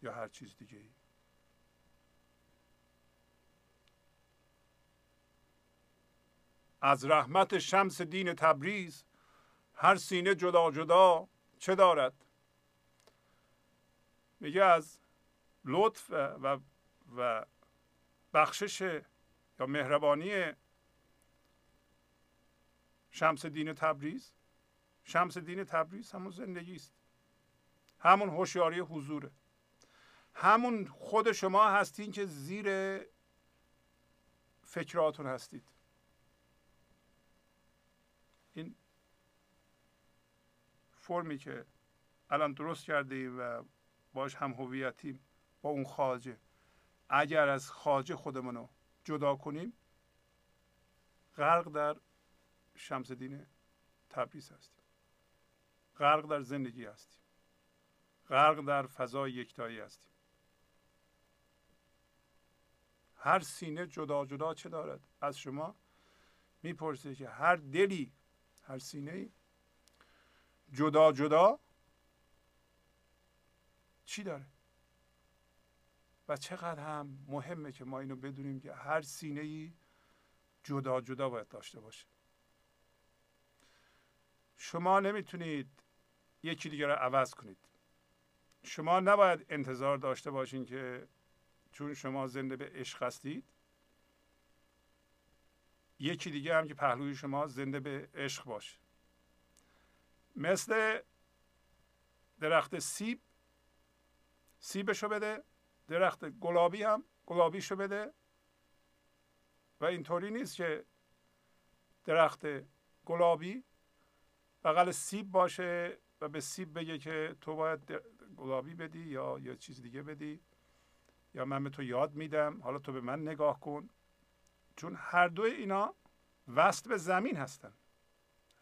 یا هر چیز دیگه از رحمت شمس دین تبریز هر سینه جدا جدا چه دارد؟ میگه از لطف و و بخشش یا مهربانی شمس دین تبریز شمس دین تبریز همون زندگی است همون هوشیاری حضوره. همون خود شما هستین که زیر فکراتون هستید. این فرمی که الان درست کرده و باش هم هویتیم با اون خاجه اگر از خاجه خودمونو جدا کنیم غرق در شمس دین تبریز هستیم. غرق در زندگی هستیم. غرق در فضای یکتایی هستیم. هر سینه جدا جدا چه دارد؟ از شما می‌پرسه که هر دلی هر سینه جدا جدا چی داره؟ و چقدر هم مهمه که ما اینو بدونیم که هر سینه ای جدا جدا باید داشته باشه. شما نمی‌تونید یکی دیگه رو عوض کنید. شما نباید انتظار داشته باشین که چون شما زنده به عشق هستید یکی دیگه هم که پهلوی شما زنده به عشق باشه. مثل درخت سیب سیبشو بده درخت گلابی هم گلابیشو بده. و اینطوری نیست که درخت گلابی بغل سیب باشه و به سیب بگه که تو باید گلابی بدی یا یا چیز دیگه بدی. یا من به تو یاد میدم حالا تو به من نگاه کن. چون هر دو اینا وصل به زمین هستن.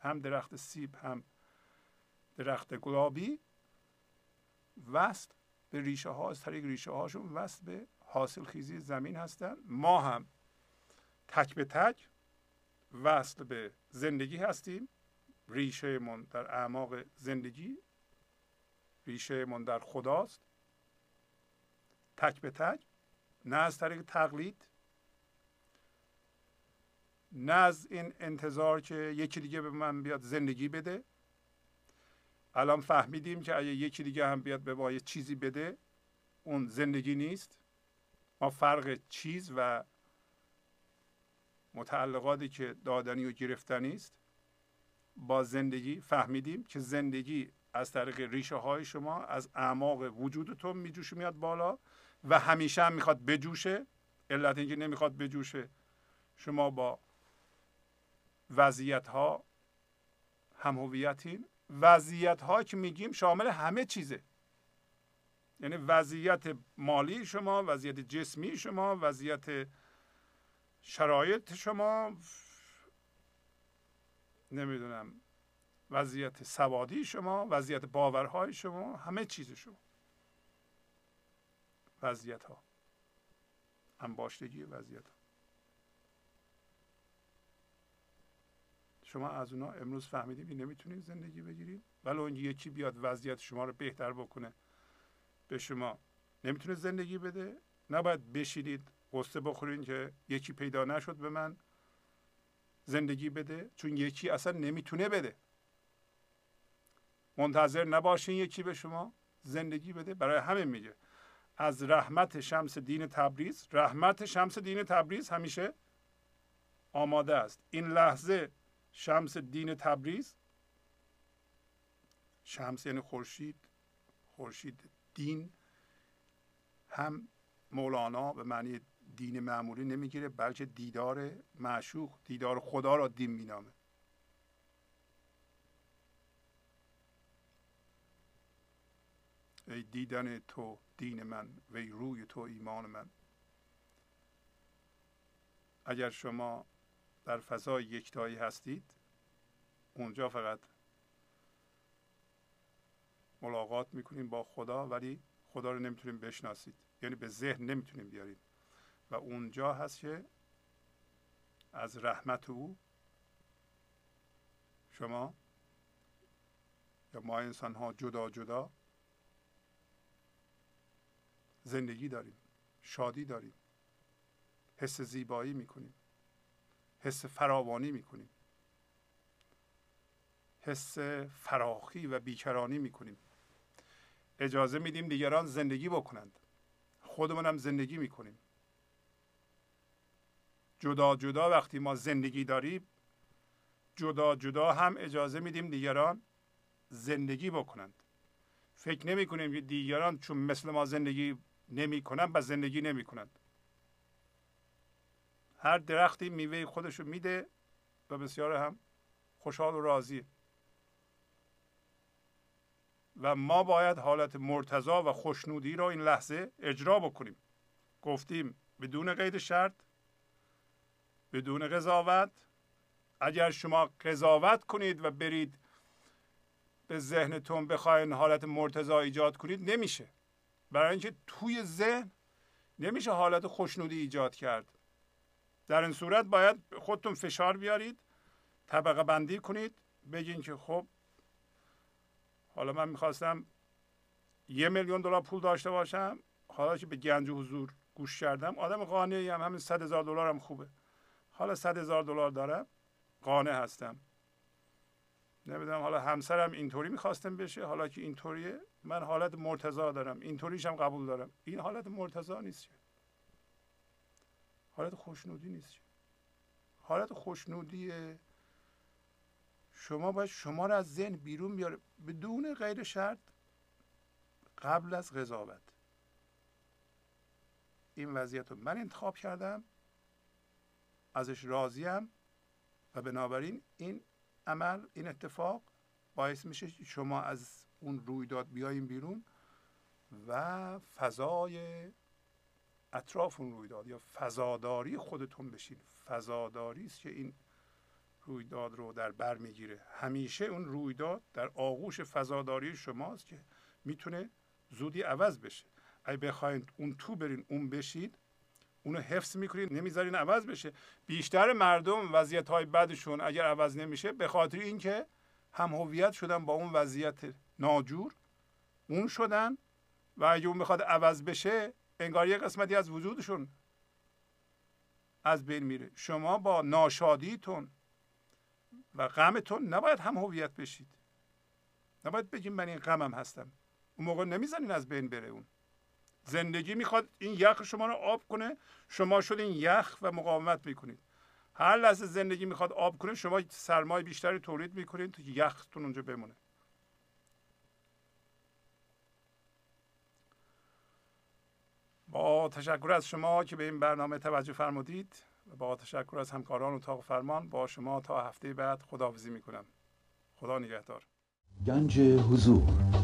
هم درخت سیب هم درخت گلابی. وصل به ریشه ها از طریق ریشه هاشون وصل به حاصل خیزی زمین هستن. ما هم تک به تک وصل به زندگی هستیم. ریشه من در اعماق زندگی ریشه من در خداست. تک به تک نه از طریق تقلید نه از این انتظار که یکی دیگه به من بیاد زندگی بده. الان فهمیدیم که اگه یکی دیگه هم بیاد به ما چیزی بده اون زندگی نیست. ما فرق چیز و متعلقاتی که دادنی و گرفتنی است. با زندگی فهمیدیم که زندگی از طریق ریشه های شما از اعماق وجودتون میجوشه میاد بالا و همیشه هم می‌خواد بجوشه. علت اینکه نمی‌خواد بجوشه. شما با وضعیت ها هم هویتین. وضعیت ها که میگیم شامل همه چیزه. یعنی وضعیت مالی شما وضعیت جسمی شما وضعیت شرایط شما نمی‌دونم وضعیت سوادی شما وضعیت باورهای شما همه چیز شما. وضعیت ها انباشتگی وضعیت. ها شما از اونا امروز فهمیدیم که نمی‌تونید زندگی بگیرید؟ ولی اون یکی بیاد وضعیت شما رو بهتر بکنه به شما نمی‌تونه زندگی بده؟ نباید بشینید قصه بخورین که یکی پیدا نشد به من. زندگی بده چون یکی اصلا نمی‌تونه بده. منتظر نباشین یکی به شما زندگی بده برای همه میگه. از رحمت شمس دین تبریز رحمت شمس دین تبریز همیشه آماده است. این لحظه شمس دین تبریز شمس یعنی خورشید خورشید دین هم مولانا به معنی دین معمولی نمی‌گیره بلکه دیدار معشوق دیدار خدا را دین مینامه. ای دیدن تو دین من و ای روی تو ایمان من. اگر شما در فضای یکتایی هستید اونجا فقط ملاقات می‌کنیم با خدا ولی خدا رو نمی‌تونیم بشناسید. یعنی به ذهن نمی‌تونیم بیارید و اونجا هست که از رحمت او شما یا ما انسان ها جدا جدا زندگی داریم شادی داریم حس زیبایی می‌کنیم حس فراوانی می‌کنیم حس فراخی و بیکرانی می‌کنیم. اجازه میدیم دیگران زندگی بکنند. خودمون هم زندگی می‌کنیم. جدا جدا وقتی ما زندگی داریم جدا جدا هم اجازه میدیم دیگران زندگی بکنند. فکر نمی کنیم که دیگران چون مثل ما زندگی نمی کنند و زندگی نمی کنند هر درختی میوه خودشو میده و بسیار هم خوشحال و راضی و ما باید حالت مرتضا و خوشنودی را این لحظه اجرا بکنیم. گفتیم بدون قید شرط بدون قضاوت. اگر شما قضاوت کنید و برید به ذهنتون بخواین حالت مرتضا ایجاد کنید نمیشه. برای اینکه توی ذهن نمیشه حالت خوشنودی ایجاد کرد. در این صورت باید خودتون فشار بیارید طبقه بندی کنید بگین که خب حالا من می‌خواستم یه میلیون دلار پول داشته باشم حالا که به گنج حضور گوش کردم آدم قانعی هم همین صد هزار دلار هم خوبه. حالا صد هزار دلار دارم قانع هستم. نمی‌دونم حالا همسرم اینطوری می‌خواستم بشه حالا که اینطوریه. من حالت مرتضا دارم. اینطوریش هم قبول دارم. این حالت مرتضا نیست حالت خوشنودی نیست حالت خوشنودی شما باید شما رو از ذهن بیرون بیاره. بدون غیر شرط قبل از قضاوت. این وضعیت رو من انتخاب کردم. ازش راضیم و بنابراین این عمل این اتفاق باعث میشه شما از اون رویداد بیایم بیرون و فضای اطراف اون رویداد یا فضاداری خودتون بشین. فضاداری است که این رویداد رو در بر می‌گیره. همیشه اون رویداد در آغوش فضاداری شماست که می‌تونه زودی عوض بشه. اگه بخواین اون تو برین اون بشید اونو حفظ می‌کنید نمی‌ذارین عوض بشه. بیشتر مردم وضعیت های بدشون اگر عوض نمیشه به خاطر اینکه هم هویت شدن با اون وضعیت ناجور اون شدن و اگه اون می‌خواد عوض بشه انگار یه قسمتی از وجودشون از بین میره. شما با ناشادیتون و غمتون نباید هم هویت بشید. نباید بگیم من این غمم هستم. اون موقع نمی‌زنین از بین بره اون. زندگی می‌خواد این یخ شما رو آب کنه شما شدین یخ و مقاومت می‌کنید. هر لحظه زندگی می‌خواد آب کنه شما سرمایه بیشتری تولید می‌کنید تا یختون اونجا بمونه. با تشکر از شما که به این برنامه توجه فرمودید و با تشکر از همکاران اتاق فرمان با شما تا هفته بعد خداحافظی می‌کنم. خدا نگهدار. گنج حضور